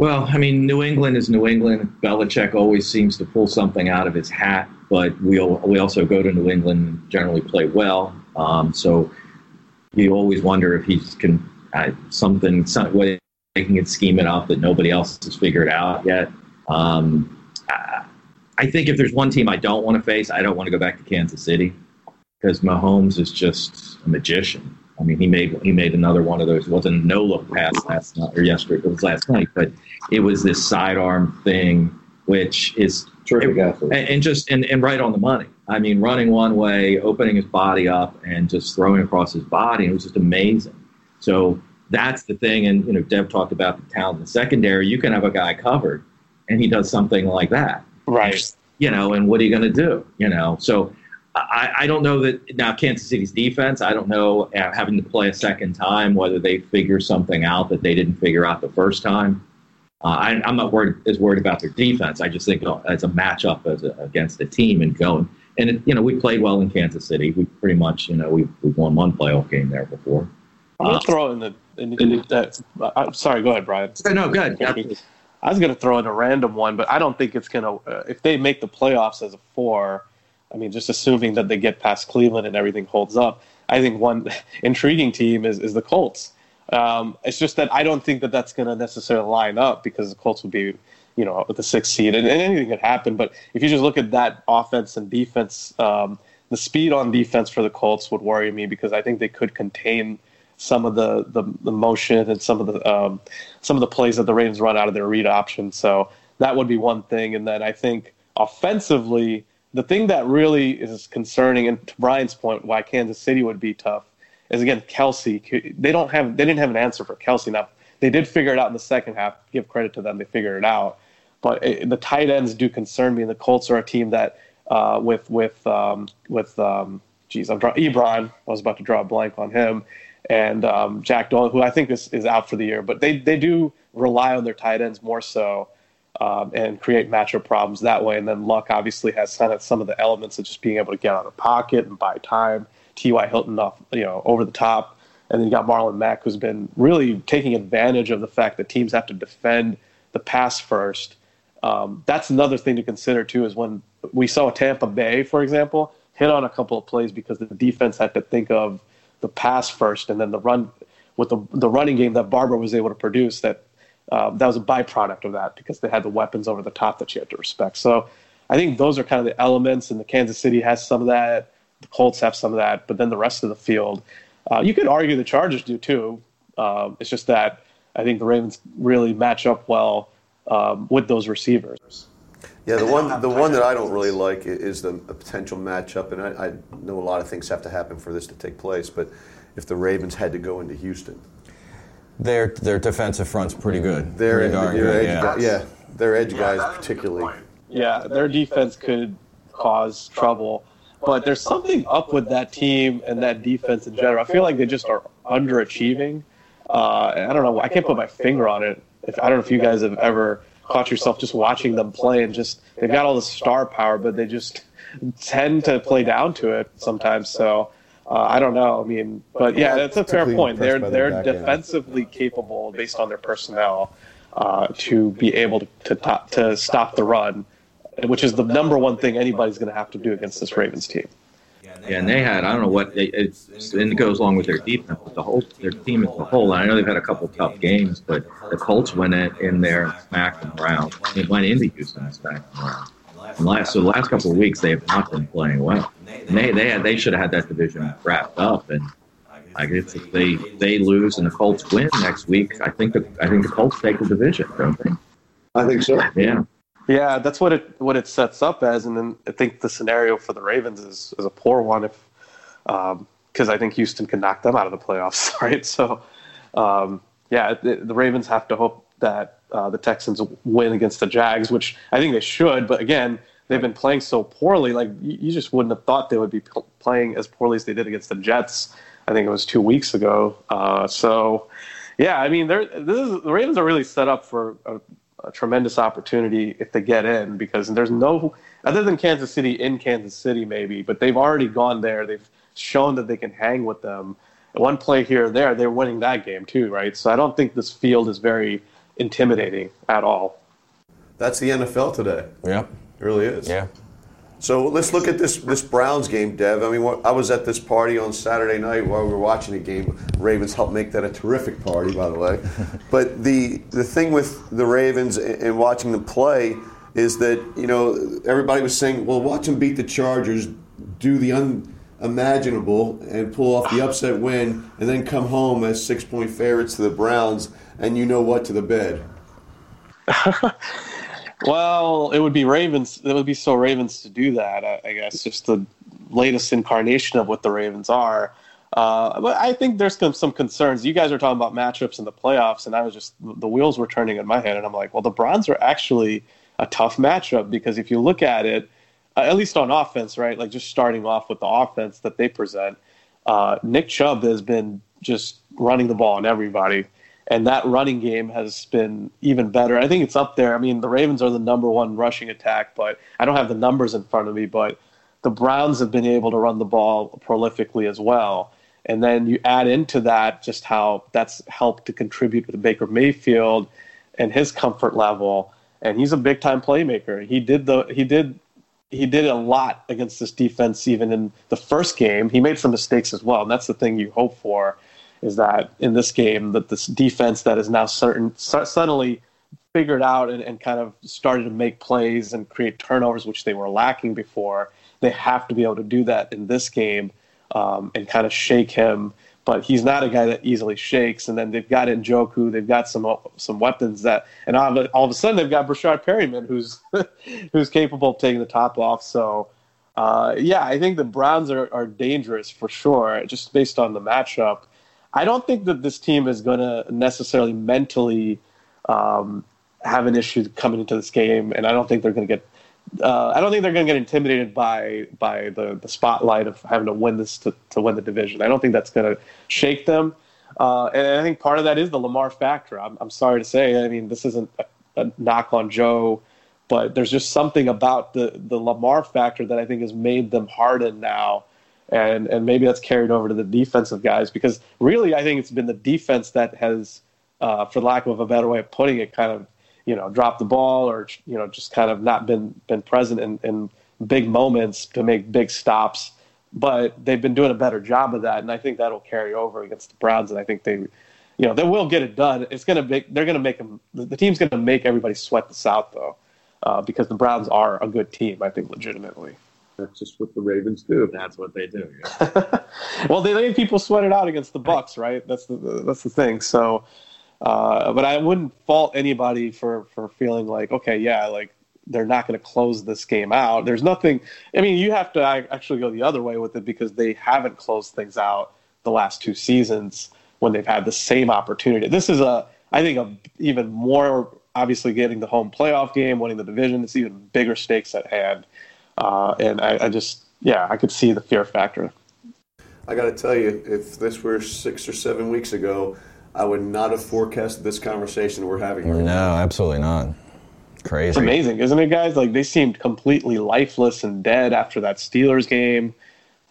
Well, I mean, New England is New England. Belichick always seems to pull something out of his hat, but we we also go to New England and generally play well. Um, so you always wonder if he's can uh, something some way they can scheme it up that nobody else has figured out yet. Um, I, I think if there's one team I don't want to face, I don't want to go back to Kansas City because Mahomes is just a magician. I mean, he made he made another one of those. It wasn't no look pass last night or yesterday. It was last night, but it was this sidearm thing, which is terrific and, and, just and, and right on the money. I mean, running one way, opening his body up, and just throwing across his body. It was just amazing. So that's the thing. And you know, Dev talked about the talent in the secondary. You can have a guy covered, and he does something like that. Right. You know, and what are you going to do? You know, so I, I, don't know that now Kansas City's defense. I don't know uh, having to play a second time whether they figure something out that they didn't figure out the first time. Uh, I, am not worried as worried about their defense. I just think as a matchup as a, against a team and going. And it, you know we played well in Kansas City. We pretty much you know we we've won one playoff game there before. I'm gonna uh, throw in the. In, in, uh, I'm sorry. Go ahead, Brian. No, good. I was gonna throw in a random one, but I don't think it's gonna. Uh, if they make the playoffs as a four, I mean, just assuming that they get past Cleveland and everything holds up, I think one intriguing team is, is the Colts. Um, it's just that I don't think that that's going to necessarily line up because the Colts would be, you know, with the sixth seed and, and, anything could happen. But if you just look at that offense and defense, um, the speed on defense for the Colts would worry me because I think they could contain some of the, the, the motion and some of the um, some of the plays that the Ravens run out of their read option. So that would be one thing. And then I think offensively, the thing that really is concerning, and to Brian's point, why Kansas City would be tough, is again Kelce. They don't have they didn't have an answer for Kelce. Now they did figure it out in the second half. Give credit to them, they figured it out. But it, the tight ends do concern me. And the Colts are a team that uh, with with um, with um, geez, I'm draw, Ebron. I was about to draw a blank on him, and um, Jack Doyle, who I think is, is out for the year. But they they do rely on their tight ends more so um, and create matchup problems that way. And then Luck obviously has kind of some of the elements of just being able to get out of pocket and buy time. T.Y. Hilton off, you know, over the top. And then you got Marlon Mack, who's been really taking advantage of the fact that teams have to defend the pass first. Um, that's another thing to consider too. Is when we saw Tampa Bay, for example, hit on a couple of plays because the defense had to think of the pass first, and then the run with the the running game that Barber was able to produce that um, that was a byproduct of that because they had the weapons over the top that you had to respect. So I think those are kind of the elements, and the Kansas City has some of that. The Colts have some of that, but then the rest of the field, uh, you could argue the Chargers do too. Um, it's just that I think the Ravens really match up well um, with those receivers. Yeah, the one the one that I don't really like is the potential matchup, and I, I know a lot of things have to happen for this to take place. But if the Ravens had to go into Houston, their their defensive front's pretty good. Their, pretty darn good, yeah. Guys, yeah, their edge guys particularly. Yeah, their defense could cause trouble, but there's something up with that team and that defense in general. I feel like they just are underachieving. Uh, I don't know. I can't put my finger on it. If I don't know if you guys have ever caught yourself just watching them play and just they've got all the star power, but they just tend to play down to it sometimes. So uh, I don't know. I mean, but yeah, that's a fair point. They're they're defensively end. capable based on their personnel uh, to be able to to, top, to stop the run, which is the number one thing anybody's going to have to do against this Ravens team. Yeah, and they had I don't know what they, it's, and it goes along with their defense. But the whole their team as a whole. And I know they've had a couple tough games, but the Colts went it in there, smacked them around. They went into Houston and smacked them around. And last so the last couple of weeks they have not been playing well. And they they had, they should have had that division wrapped up. And I guess if they they lose and the Colts win next week, I think the I think the Colts take the division, don't they? I think so. Yeah. Yeah, that's what it what it sets up as, and then I think the scenario for the Ravens is, is a poor one if because um, I think Houston can knock them out of the playoffs, right? So, um, yeah, the, the, Ravens have to hope that uh, the Texans win against the Jags, which I think they should. But again, they've been playing so poorly, like you, just wouldn't have thought they would be p- playing as poorly as they did against the Jets. I think it was two weeks ago. Uh, so, yeah, I mean, this is, the Ravens are really set up for a, a tremendous opportunity if they get in because there's no other than Kansas City in Kansas City maybe, but they've already gone there. They've shown that they can hang with them. One play here or there, they're winning that game too, right? So I don't think this field is very intimidating at all. That's the NFL today. Yep. It really is. Yeah. So let's look at this this Browns game, Dev. I mean, I was at this party on Saturday night while we were watching the game. Ravens helped make that a terrific party, by the way. but the the thing with the Ravens and watching them play is that you know everybody was saying, well, watch them beat the Chargers, do the unimaginable, and pull off the upset win, and then come home as six point favorites to the Browns, and you know what to the bed. Well, it would be Ravens. It would be so Ravens to do that. I, I guess just the latest incarnation of what the Ravens are. Uh, but I think there's some, some concerns. You guys are talking about matchups in the playoffs, and I was just the wheels were turning in my head, and I'm like, well, the Browns are actually a tough matchup because if you look at it, uh, at least on offense, right? Like just starting off with the offense that they present, uh, Nick Chubb has been just running the ball on everybody and that running game has been even better. I think it's up there. I mean, the Ravens are the number one rushing attack, but I don't have the numbers in front of me. But the Browns have been able to run the ball prolifically as well. And then you add into that just how that's helped to contribute to Baker Mayfield and his comfort level. And he's a big time playmaker. He did the he did he did a lot against this defense even in the first game. He made some mistakes as well, and that's the thing you hope for is that in this game that this defense that is now certain suddenly figured out and, and kind of started to make plays and create turnovers which they were lacking before they have to be able to do that in this game um, and kind of shake him but he's not a guy that easily shakes. And then they've got Njoku, they've got some some weapons that, and all of, all of a sudden they've got Breshad Perriman, who's who's capable of taking the top off. So, uh, yeah, I think the Browns are, are dangerous for sure, just based on the matchup. I don't think that this team is going to necessarily mentally um, have an issue coming into this game, and I don't think they're going to get. Uh, I don't think they're going to get intimidated by by the, the spotlight of having to win this to, to win the division. I don't think that's going to shake them, uh, and I think part of that is the Lamar factor. I'm, I'm sorry to say. I mean, this isn't a, a knock on Joe, but there's just something about the the Lamar factor that I think has made them harden now and and maybe that's carried over to the defensive guys because really I think it's been the defense that has, uh, for lack of a better way of putting it, kind of you know dropped the ball or you know just kind of not been been present in, in big moments to make big stops. But they've been doing a better job of that, and I think that'll carry over against the Browns. And I think they, you know, they will get it done. It's gonna make they're gonna make them. The team's gonna make everybody sweat the South though, uh, because the Browns are a good team. I think legitimately. That's just what the Ravens do. That's what they do. Yeah. well, they made people sweat it out against the Bucks, right? That's the that's the thing. So, uh, but I wouldn't fault anybody for for feeling like, okay, yeah, like they're not going to close this game out. There's nothing. I mean, you have to actually go the other way with it because they haven't closed things out the last two seasons when they've had the same opportunity. This is a, I think, a even more obviously getting the home playoff game, winning the division. It's even bigger stakes at hand. Uh, and I, I, just, yeah, I could see the fear factor. I got to tell you, if this were six or seven weeks ago, I would not have forecasted this conversation we're having. Right no, now. absolutely not. Crazy. It's amazing, isn't it, guys? Like they seemed completely lifeless and dead after that Steelers game,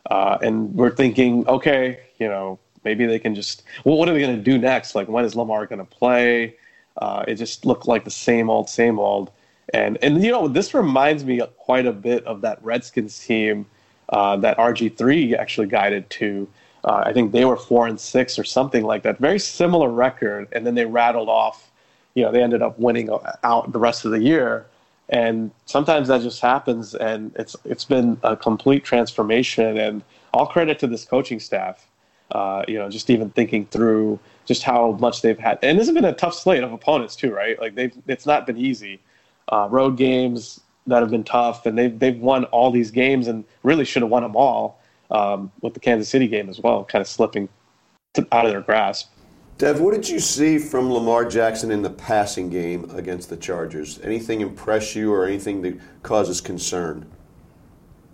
uh, and we're thinking, okay, you know, maybe they can just. Well, what are they going to do next? Like, when is Lamar going to play? Uh, it just looked like the same old, same old. And and you know this reminds me quite a bit of that Redskins team uh, that RG three actually guided to. Uh, I think they were four and six or something like that. Very similar record, and then they rattled off. You know, they ended up winning out the rest of the year, and sometimes that just happens, and it's it's been a complete transformation. And all credit to this coaching staff. Uh, you know, just even thinking through just how much they've had, and this has been a tough slate of opponents too, right? Like they've it's not been easy. Uh, road games that have been tough, and they've they've won all these games, and really should have won them all. Um, with the Kansas City game as well, kind of slipping out of their grasp. Dev, what did you see from Lamar Jackson in the passing game against the Chargers? Anything impress you or anything that causes concern?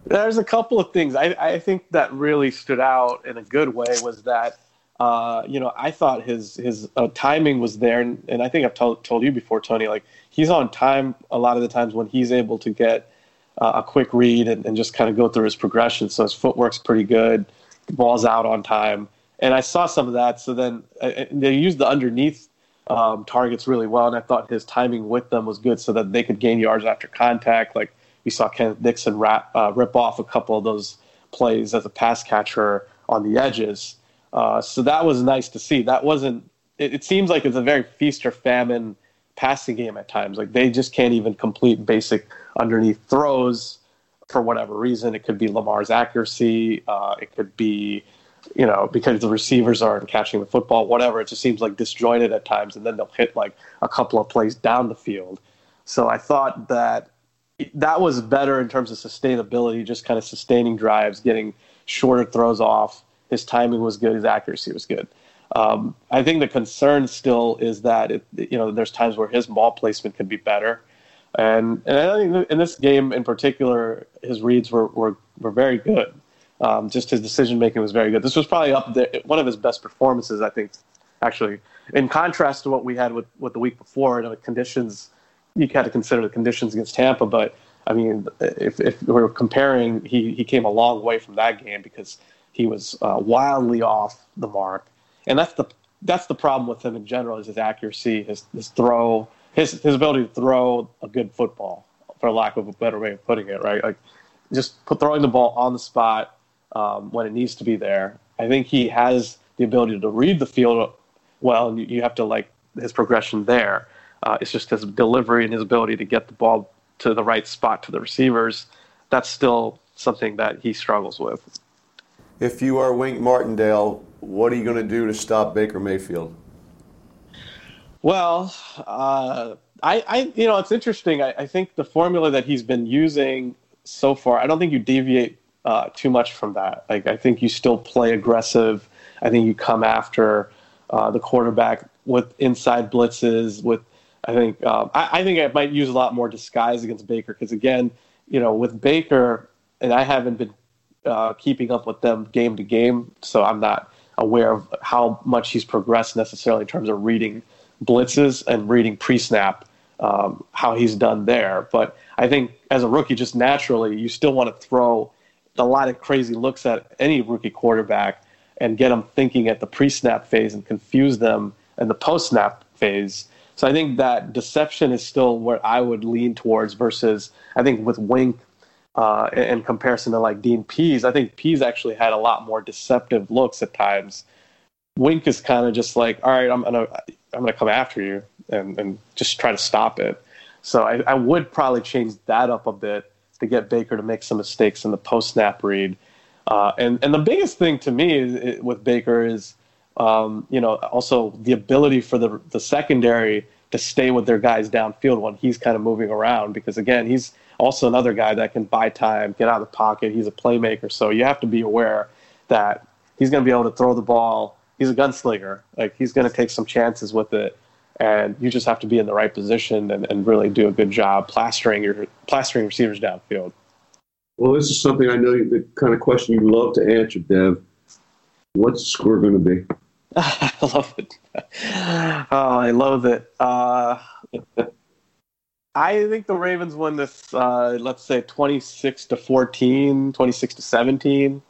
There's a couple of things. I, I think that really stood out in a good way was that, uh, you know, I thought his his uh, timing was there. And, and I think I've told, told you before, Tony, like he's on time a lot of the times when he's able to get uh, a quick read and, and just kind of go through his progression. So his footwork's pretty good. The ball's out on time and I saw some of that. So then uh, they used the underneath um, targets really well, and I thought his timing with them was good, so that they could gain yards after contact. Like we saw Kenneth Dixon rap, uh, rip off a couple of those plays as a pass catcher on the edges. Uh, so that was nice to see. That wasn't. It, it seems like it's a very feast or famine passing game at times. Like they just can't even complete basic underneath throws for whatever reason. It could be Lamar's accuracy. Uh, it could be you know, because the receivers aren't catching the football, whatever. It just seems like disjointed at times, and then they'll hit like a couple of plays down the field. So I thought that that was better in terms of sustainability, just kind of sustaining drives, getting shorter throws off. His timing was good, his accuracy was good. Um, I think the concern still is that it, you know there's times where his ball placement could be better, and and I think in this game in particular, his reads were were, were very good. Um, just his decision making was very good. This was probably up there, one of his best performances, I think. Actually, in contrast to what we had with, with the week before, and the conditions you had to consider the conditions against Tampa, but I mean, if, if we're comparing, he, he came a long way from that game because he was uh, wildly off the mark, and that's the that's the problem with him in general is his accuracy, his his throw, his his ability to throw a good football, for lack of a better way of putting it, right? Like just put, throwing the ball on the spot, um, when it needs to be there. I think he has the ability to read the field well, and you have to like his progression there. Uh, it's just his delivery and his ability to get the ball to the right spot to the receivers. That's still something that he struggles with. If you are Wink Martindale, what are you going to do to stop Baker Mayfield? Well, uh, I, I, you know, it's interesting. I, I think the formula that he's been using so far, I don't think you deviate uh, too much from that. Like I think you still play aggressive. I think you come after uh, the quarterback with inside blitzes. With I think um, I, I, think I might use a lot more disguise against Baker because again, you know, with Baker, and I haven't been uh, keeping up with them game to game, so I'm not aware of how much he's progressed necessarily in terms of reading blitzes and reading pre-snap. Um, how he's done there, but I think as a rookie, just naturally, you still want to throw a lot of crazy looks at any rookie quarterback and get them thinking at the pre-snap phase and confuse them in the post-snap phase. So I think that deception is still where I would lean towards versus I think with Wink uh, in comparison to like Dean Pees, I think Pees actually had a lot more deceptive looks at times. Wink is kind of just like, all right, I'm gonna I'm gonna come after you and, and just try to stop it. So I, I would probably change that up a bit to get Baker to make some mistakes in the post snap read. Uh, and and the biggest thing to me is, with Baker is, um, you know, also the ability for the the secondary to stay with their guys downfield when he's kind of moving around. Because again, he's also another guy that can buy time, get out of the pocket. He's a playmaker, so you have to be aware that he's going to be able to throw the ball. He's a gunslinger. Like he's going to take some chances with it and you just have to be in the right position and, and really do a good job plastering your plastering receivers downfield. Well, this is something I know you, the kind of question you love to answer, Dev. What's the score going to be? I love it. Oh, I love it. Uh, I think the Ravens win this, uh, let's say 26 to 14, 26 to 17.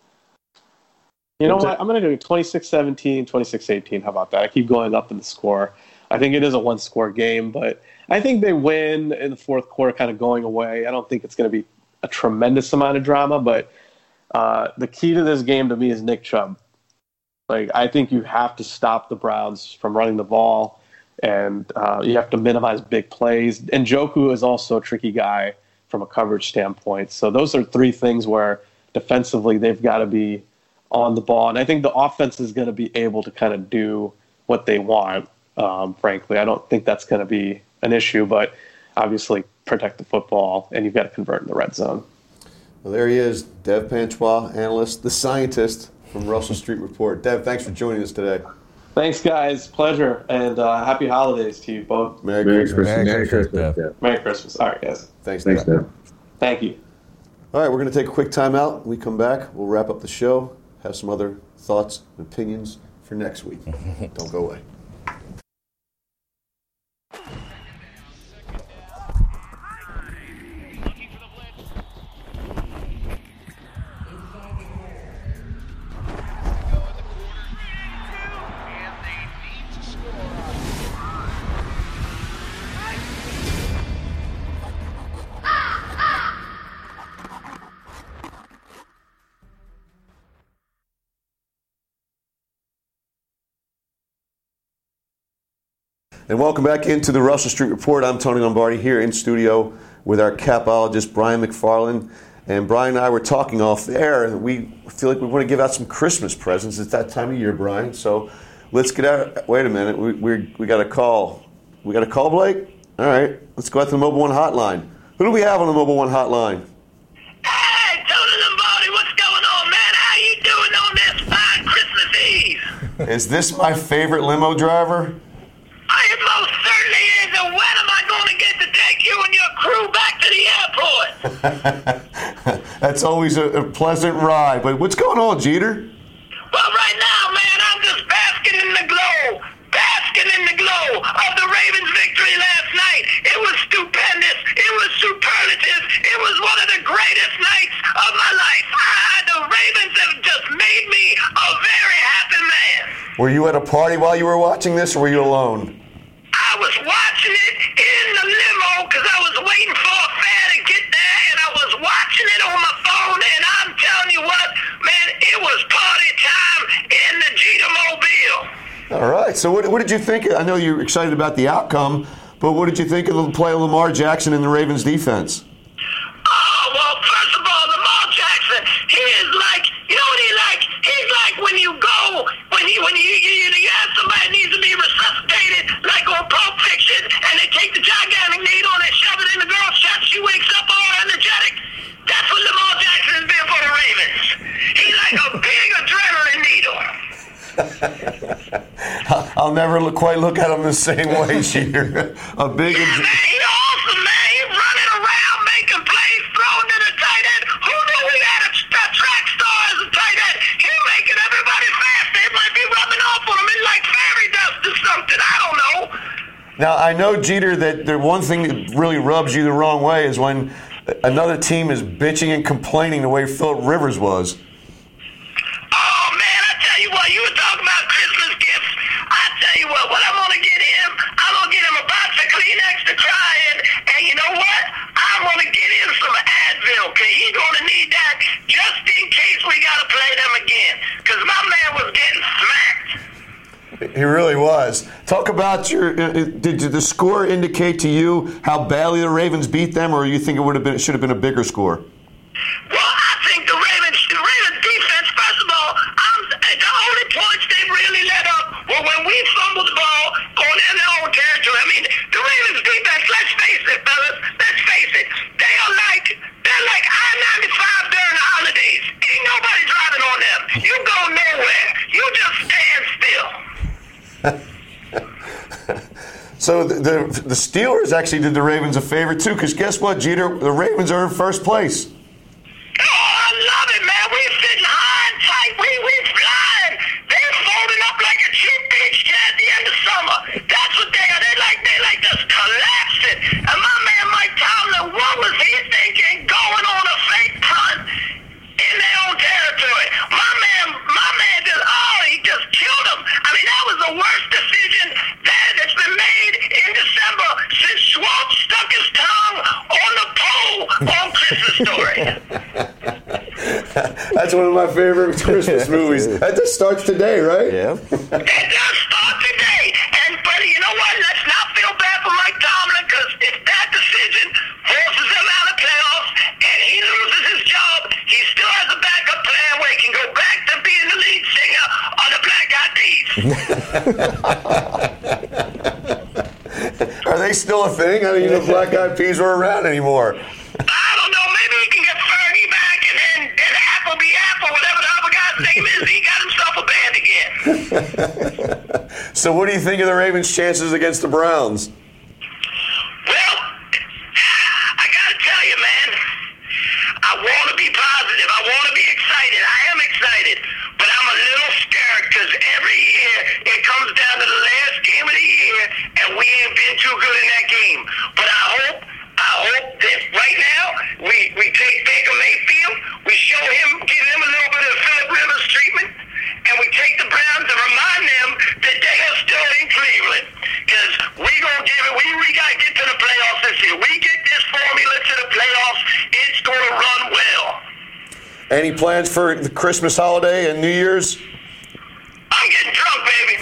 You know what? I'm going to do 26 17, 26 18. How about that? I keep going up in the score. I think it is a one score game, but I think they win in the fourth quarter, kind of going away. I don't think it's going to be a tremendous amount of drama, but uh, the key to this game to me is Nick Chubb. Like I think you have to stop the Browns from running the ball. and uh, you have to minimize big plays. Njoku is also a tricky guy from a coverage standpoint. So those are three things where defensively they've got to be on the ball, and I think the offense is going to be able to kind of do what they want. Um, frankly, I don't think that's going to be an issue, but obviously protect the football, and you've got to convert in the red zone. Well, there he is, Dev Panchwagh, analyst, the scientist from Russell Street Report. Dev, thanks for joining us today. Thanks, guys. Pleasure, and uh, happy holidays to you both. Merry, Merry Christmas. Christmas. Merry Merry Christmas, Christmas. Dev. Merry Christmas. All right, guys. Thanks, Thanks, Dev. Dev. Thank you. All right, we're going to take a quick timeout. When we come back, we'll wrap up the show, have some other thoughts and opinions for next week. Don't go away. And welcome back into the Russell Street Report. I'm Tony Lombardi here in studio with our capologist, Brian McFarland. And Brian and I were talking off the air, we feel like we want to give out some Christmas presents. It's that time of year, Brian. So let's get out. Wait a minute. We, we, we got a call. We got a call, Blake? All right. Let's go out to the Mobile One hotline. Who do we have on the Mobile One hotline? Hey, Tony Lombardi, what's going on, man? How you doing on this fine Christmas Eve? Is this my favorite limo driver? I it most certainly is. And when am I going to get to take you and your crew back to the airport? That's always a, a pleasant ride. But what's going on, Jeter? Well, right now, man, I'm just basking in the glow, basking in the glow of the Ravens' victory last night. It was stupendous. It was superlative. It was one of the greatest nights of my life. I, the Ravens have just made me a very happy man. Were you at a party while you were watching this, or were you alone? I was watching it in the limo because I was waiting for a fare to get there, and I was watching it on my phone. And I'm telling you what, man, it was party time in the Jeter Mobile. All right. So, what, what did you think? I know you're excited about the outcome, but what did you think of the play of Lamar Jackson in the Ravens defense? Oh, well, first of all, Lamar Jackson, he is like, you know what he like? He's like when you go, when he, when you, you, you, you have somebody that needs to be resuscitated, like on Pulp Fiction, and they take the gigantic needle and they shove it in the girl's chest, she wakes up all energetic. That's what Lamar Jackson has been for the Ravens. He's like a big adrenaline needle. I'll never look, quite look at him the same way, Jeter. a big. Yeah, man, he awesome, man. He running around making plays, throwing to the tight end. Who knew we had a, a track star as a tight end? He making everybody fast. They might be rubbing off on him in like fairy dust or something. I don't know. Now, I know, Jeter, that the one thing that really rubs you the wrong way is when another team is bitching and complaining the way Philip Rivers was. Oh man, I tell you what, you were talking about Christmas gifts. I tell you what, what I'm gonna get him, I'm gonna get him a box of Kleenex to cry in, and you know what? I'm gonna get him some Advil, cause he's gonna need that just in case we gotta play them again. Cause my man was getting smacked. He really was. Talk about your. uh, uh, Did the score indicate to you how badly the Ravens beat them, or you think it would have been? It should have been a bigger score. Well, I think the Ravens, the Ravens defense, first of all, I'm, the only points they really let up were when we fumbled the ball on in their own territory. I mean, the Ravens defense, let's face it, fellas, let's face it, they are like, they're like I-95 during the holidays. Ain't nobody driving on them. You go nowhere. You just stand still. So the, the the Steelers actually did the Ravens a favor too, because guess what, Jeter? The Ravens are in first place. That's one of my favorite Christmas movies. That just starts today, right? Yeah. it does start today. And buddy, you know what? Let's not feel bad for Mike Tomlin because if that decision forces him out of playoffs and he loses his job, he still has a backup plan where he can go back to being the lead singer on the Black Eyed Peas. Are they still a thing? I don't even know Black Eyed Peas were around anymore. So, what do you think of the Ravens' chances against the Browns? Well, I gotta tell you, man. I want to be positive. I want to be excited. I am excited, but I'm a little scared because every year it comes down to the last game of the year, and we ain't been too good in that game. But I hope, I hope that right now we we take Baker Mayfield, we show him, give him a little bit of Philip Rivers treatment, and we take the Browns and remind them that they are still in Cleveland. Because we gonna give it. We we gotta get to the playoffs this year. We get this formula to the playoffs, it's gonna run well. Any plans for the Christmas holiday and New Year's? I'm getting drunk, baby.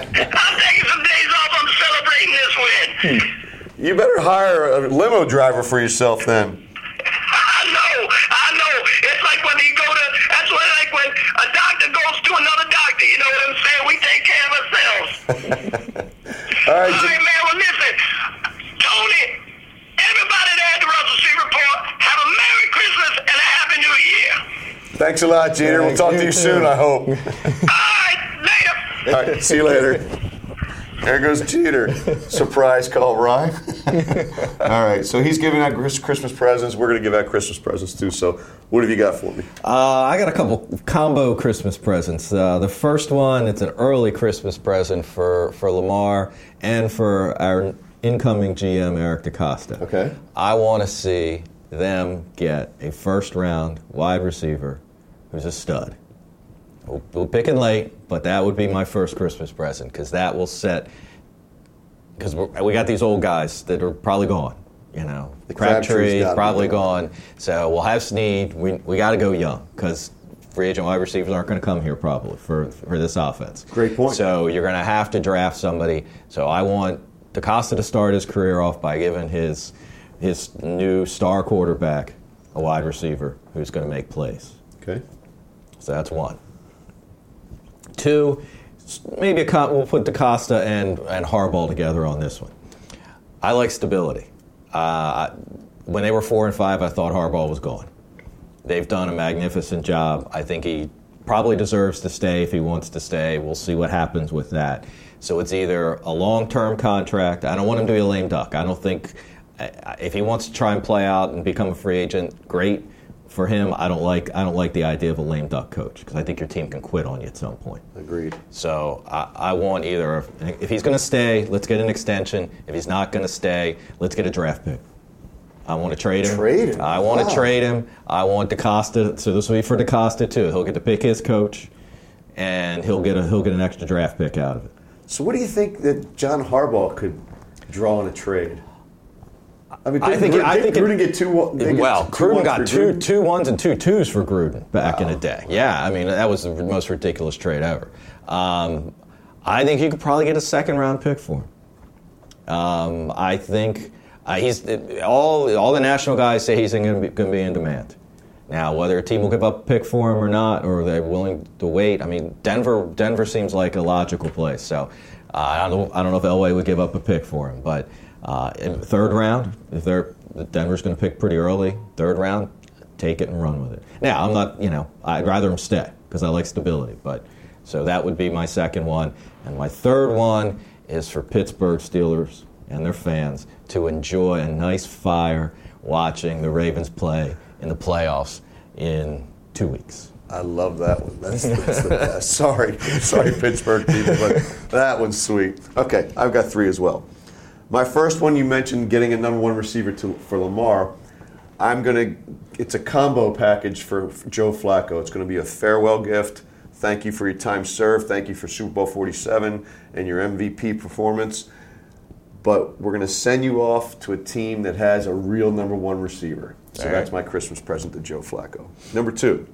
I'm taking some days off. I'm celebrating this win. You better hire a limo driver for yourself then. I know, I know. It's like when you go to. That's what like when a doctor goes to another doctor. You know what I'm saying? We take care of ourselves. All right, All J- man. Well, listen, Tony. Everybody there at the Russell Street Report, have a Merry Christmas and a Happy New Year. Thanks a lot, Jeter. We'll Thanks, talk to you you too. soon, I hope. All right, later. All right, see you later. There goes Jeter. Surprise call, Ryan. All right, so he's giving out Christmas presents. We're going to give out Christmas presents too. So, what have you got for me? Uh, I got a couple combo Christmas presents. Uh, the first one, it's an early Christmas present for, for Lamar and for our incoming GM, Eric DeCosta. Okay. I want to see them get a first round wide receiver who's a stud. We'll, we'll pick it late, but that would be my first Christmas present because that will set. Because we got these old guys that are probably gone. You know, The Crabtree's Crabtree's gotta be probably gone. gone. So we'll have Snead. We, we got to go young because free agent wide receivers aren't going to come here probably for, for this offense. Great point. So you're going to have to draft somebody. So I want DeCosta to start his career off by giving his his new star quarterback a wide receiver who's going to make plays. Okay. So that's one. Two, maybe a we'll put DeCosta and, and Harbaugh together on this one. I like stability. Uh, when they were four and five, I thought Harbaugh was gone. They've done a magnificent job. I think he probably deserves to stay if he wants to stay. We'll see what happens with that. So it's either a long term contract. I don't want him to be a lame duck. I don't think I- if he wants to try and play out and become a free agent, great for him. I don't like I don't like the idea of a lame duck coach because I think your team can quit on you at some point. Agreed. So I, I want either if he's going to stay, let's get an extension. If he's not going to stay, let's get a draft pick. I want to trade him. Trade him? I want Wow. to trade him. I want DeCosta. So this will be for DeCosta too. He'll get to pick his coach, and he'll get a he'll get an extra draft pick out of it. So, what do you think that John Harbaugh could draw in a trade? I mean, I think- Gruden, I think it- Gruden get two. Well, two Gruden ones got two Gruden? two ones and two twos for Gruden back in the day. Yeah, I mean that was the most ridiculous trade ever. Um, I think you could probably get a second round pick for him. Um, I think uh, he's all all the national guys say he's going to be, going to be in demand. Now, whether a team will give up a pick for him or not, or they're willing to wait, I mean, Denver Denver seems like a logical place. So uh, I don't know, I don't know if Elway would give up a pick for him, but uh, in third round, if they're Denver's going to pick pretty early, third round, take it and run with it. Now, I'm not, you know, I'd rather him stay because I like stability, but so that would be my second one, and my third one is for Pittsburgh Steelers and their fans to enjoy a nice fire watching the Ravens play in the playoffs in two weeks. I love that one. That's, that's the best. Sorry, sorry, Pittsburgh people, but that one's sweet. Okay, I've got three as well. My first one, you mentioned getting a number one receiver to, for Lamar. I'm gonna. It's a combo package for, for Joe Flacco. It's going to be a farewell gift. Thank you for your time served. Thank you for Super Bowl 47 and your MVP performance. But we're going to send you off to a team that has a real number one receiver. So All right. that's my Christmas present to Joe Flacco. Number two,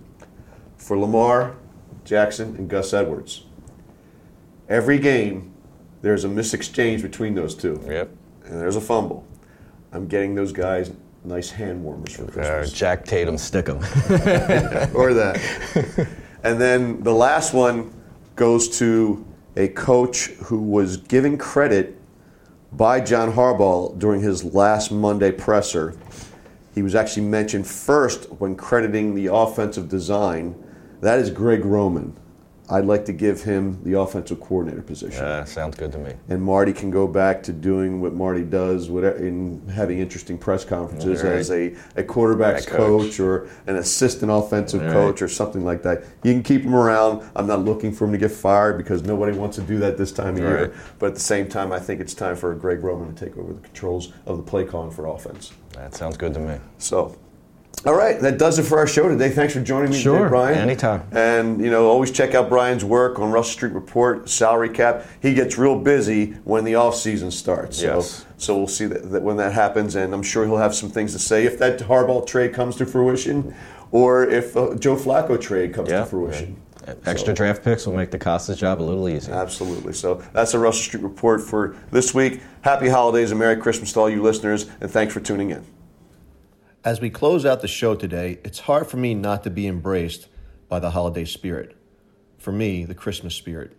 for Lamar Jackson and Gus Edwards. Every game, there's a misexchange between those two. Yep. And there's a fumble. I'm getting those guys nice hand warmers for Christmas. Jack Tatum Stickum. or that. and then the last one goes to a coach who was given credit by John Harbaugh during his last Monday presser. He was actually mentioned first when crediting the offensive design. That is Greg Roman. I'd like to give him the offensive coordinator position. Uh, sounds good to me. and Marty can go back to doing what Marty does whatever, in having interesting press conferences Right. as a, a quarterback's coach. coach. or an assistant offensive Right. coach or something like that. You can keep him around. I'm not looking for him to get fired because nobody wants to do that this time of year. Right. But at the same time, I think it's time for Greg Roman to take over the controls of the play calling for offense. That sounds good to me. So, all right, that does it for our show today. Thanks for joining me Sure, today, Brian. anytime. And you know, always check out Brian's work on Russell Street Report, salary cap. He gets real busy when the off season starts. So, Yes. so we'll see that, that when that happens, and I'm sure he'll have some things to say if that Harbaugh trade comes to fruition, or if uh, Joe Flacco trade comes Yeah. to fruition. Extra So- draft picks will make DeCosta's job a little easier. Absolutely. So that's the Russell Street Report for this week. Happy holidays and Merry Christmas to all you listeners, and thanks for tuning in. As we close out the show today, it's hard for me not to be embraced by the holiday spirit. For me, the Christmas spirit.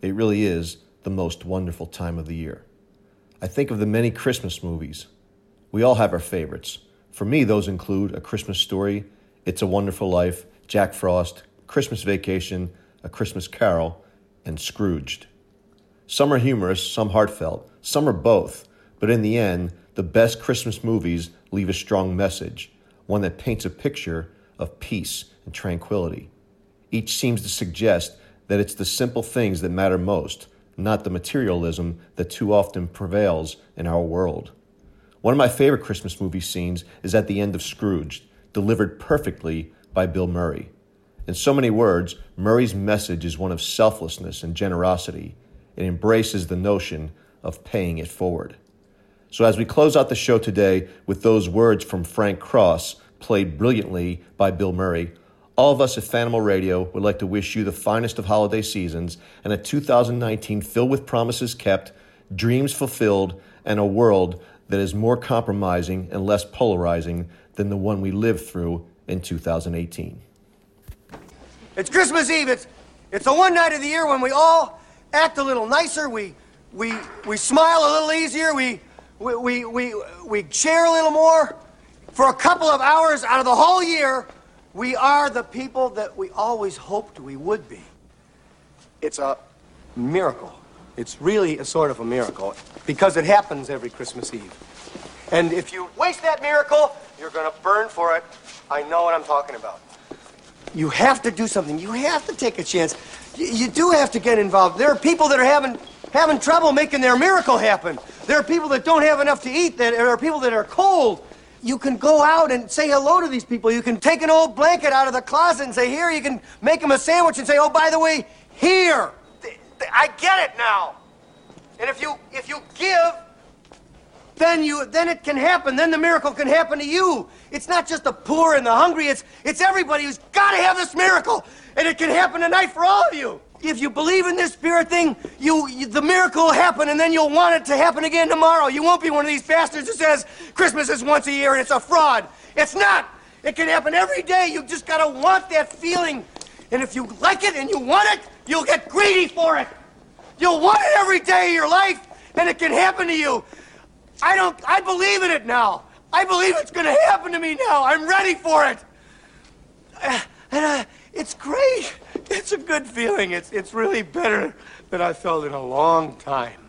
It really is the most wonderful time of the year. I think of the many Christmas movies. We all have our favorites. For me, those include A Christmas Story, It's a Wonderful Life, Jack Frost, Christmas Vacation, A Christmas Carol, and Scrooged. Some are humorous, some heartfelt, some are both, but in the end, the best Christmas movies leave a strong message, one that paints a picture of peace and tranquility. Each seems to suggest that it's the simple things that matter most, not the materialism that too often prevails in our world. One of my favorite Christmas movie scenes is at the end of Scrooged, delivered perfectly by Bill Murray. In so many words, Murray's message is one of selflessness and generosity. It embraces the notion of paying it forward. So, as we close out the show today with those words from Frank Cross, played brilliantly by Bill Murray, all of us at Fanimal Radio would like to wish you the finest of holiday seasons and a 2019 filled with promises kept, dreams fulfilled, and a world that is more compromising and less polarizing than the one we lived through in 2018. It's Christmas Eve. It's it's the one night of the year when we all act a little nicer. We we we smile a little easier. We we we we, we share a little more. For a couple of hours out of the whole year, we are the people that we always hoped we would be. It's a miracle. It's really a sort of a miracle because it happens every Christmas Eve. And if you waste that miracle, you're going to burn for it. I know what I'm talking about. You have to do something. You have to take a chance. You, you do have to get involved. There are people that are having having trouble making their miracle happen. There are people that don't have enough to eat. There are people that are cold. You can go out and say hello to these people. You can take an old blanket out of the closet and say, "Here." You can make them a sandwich and say, "Oh, by the way, here." I get it now. And if you if you give, then you then it can happen. Then the miracle can happen to you. It's not just the poor and the hungry. It's it's everybody who's got to have this miracle, and it can happen tonight for all of you. If you believe in this spirit thing, you, you the miracle will happen, and then you'll want it to happen again tomorrow. You won't be one of these bastards who says Christmas is once a year and it's a fraud. It's not. It can happen every day. You just gotta want that feeling, and if you like it and you want it, you'll get greedy for it. You'll want it every day of your life, and it can happen to you. I don't, I believe in it now. I believe it's to happen to me now. I'm ready for it. Uh, and uh, it's great. It's a good feeling. It's, it's really better than I felt in a long time.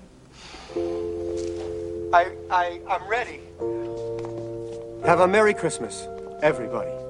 I, I, I'm ready. Have a Merry Christmas, everybody.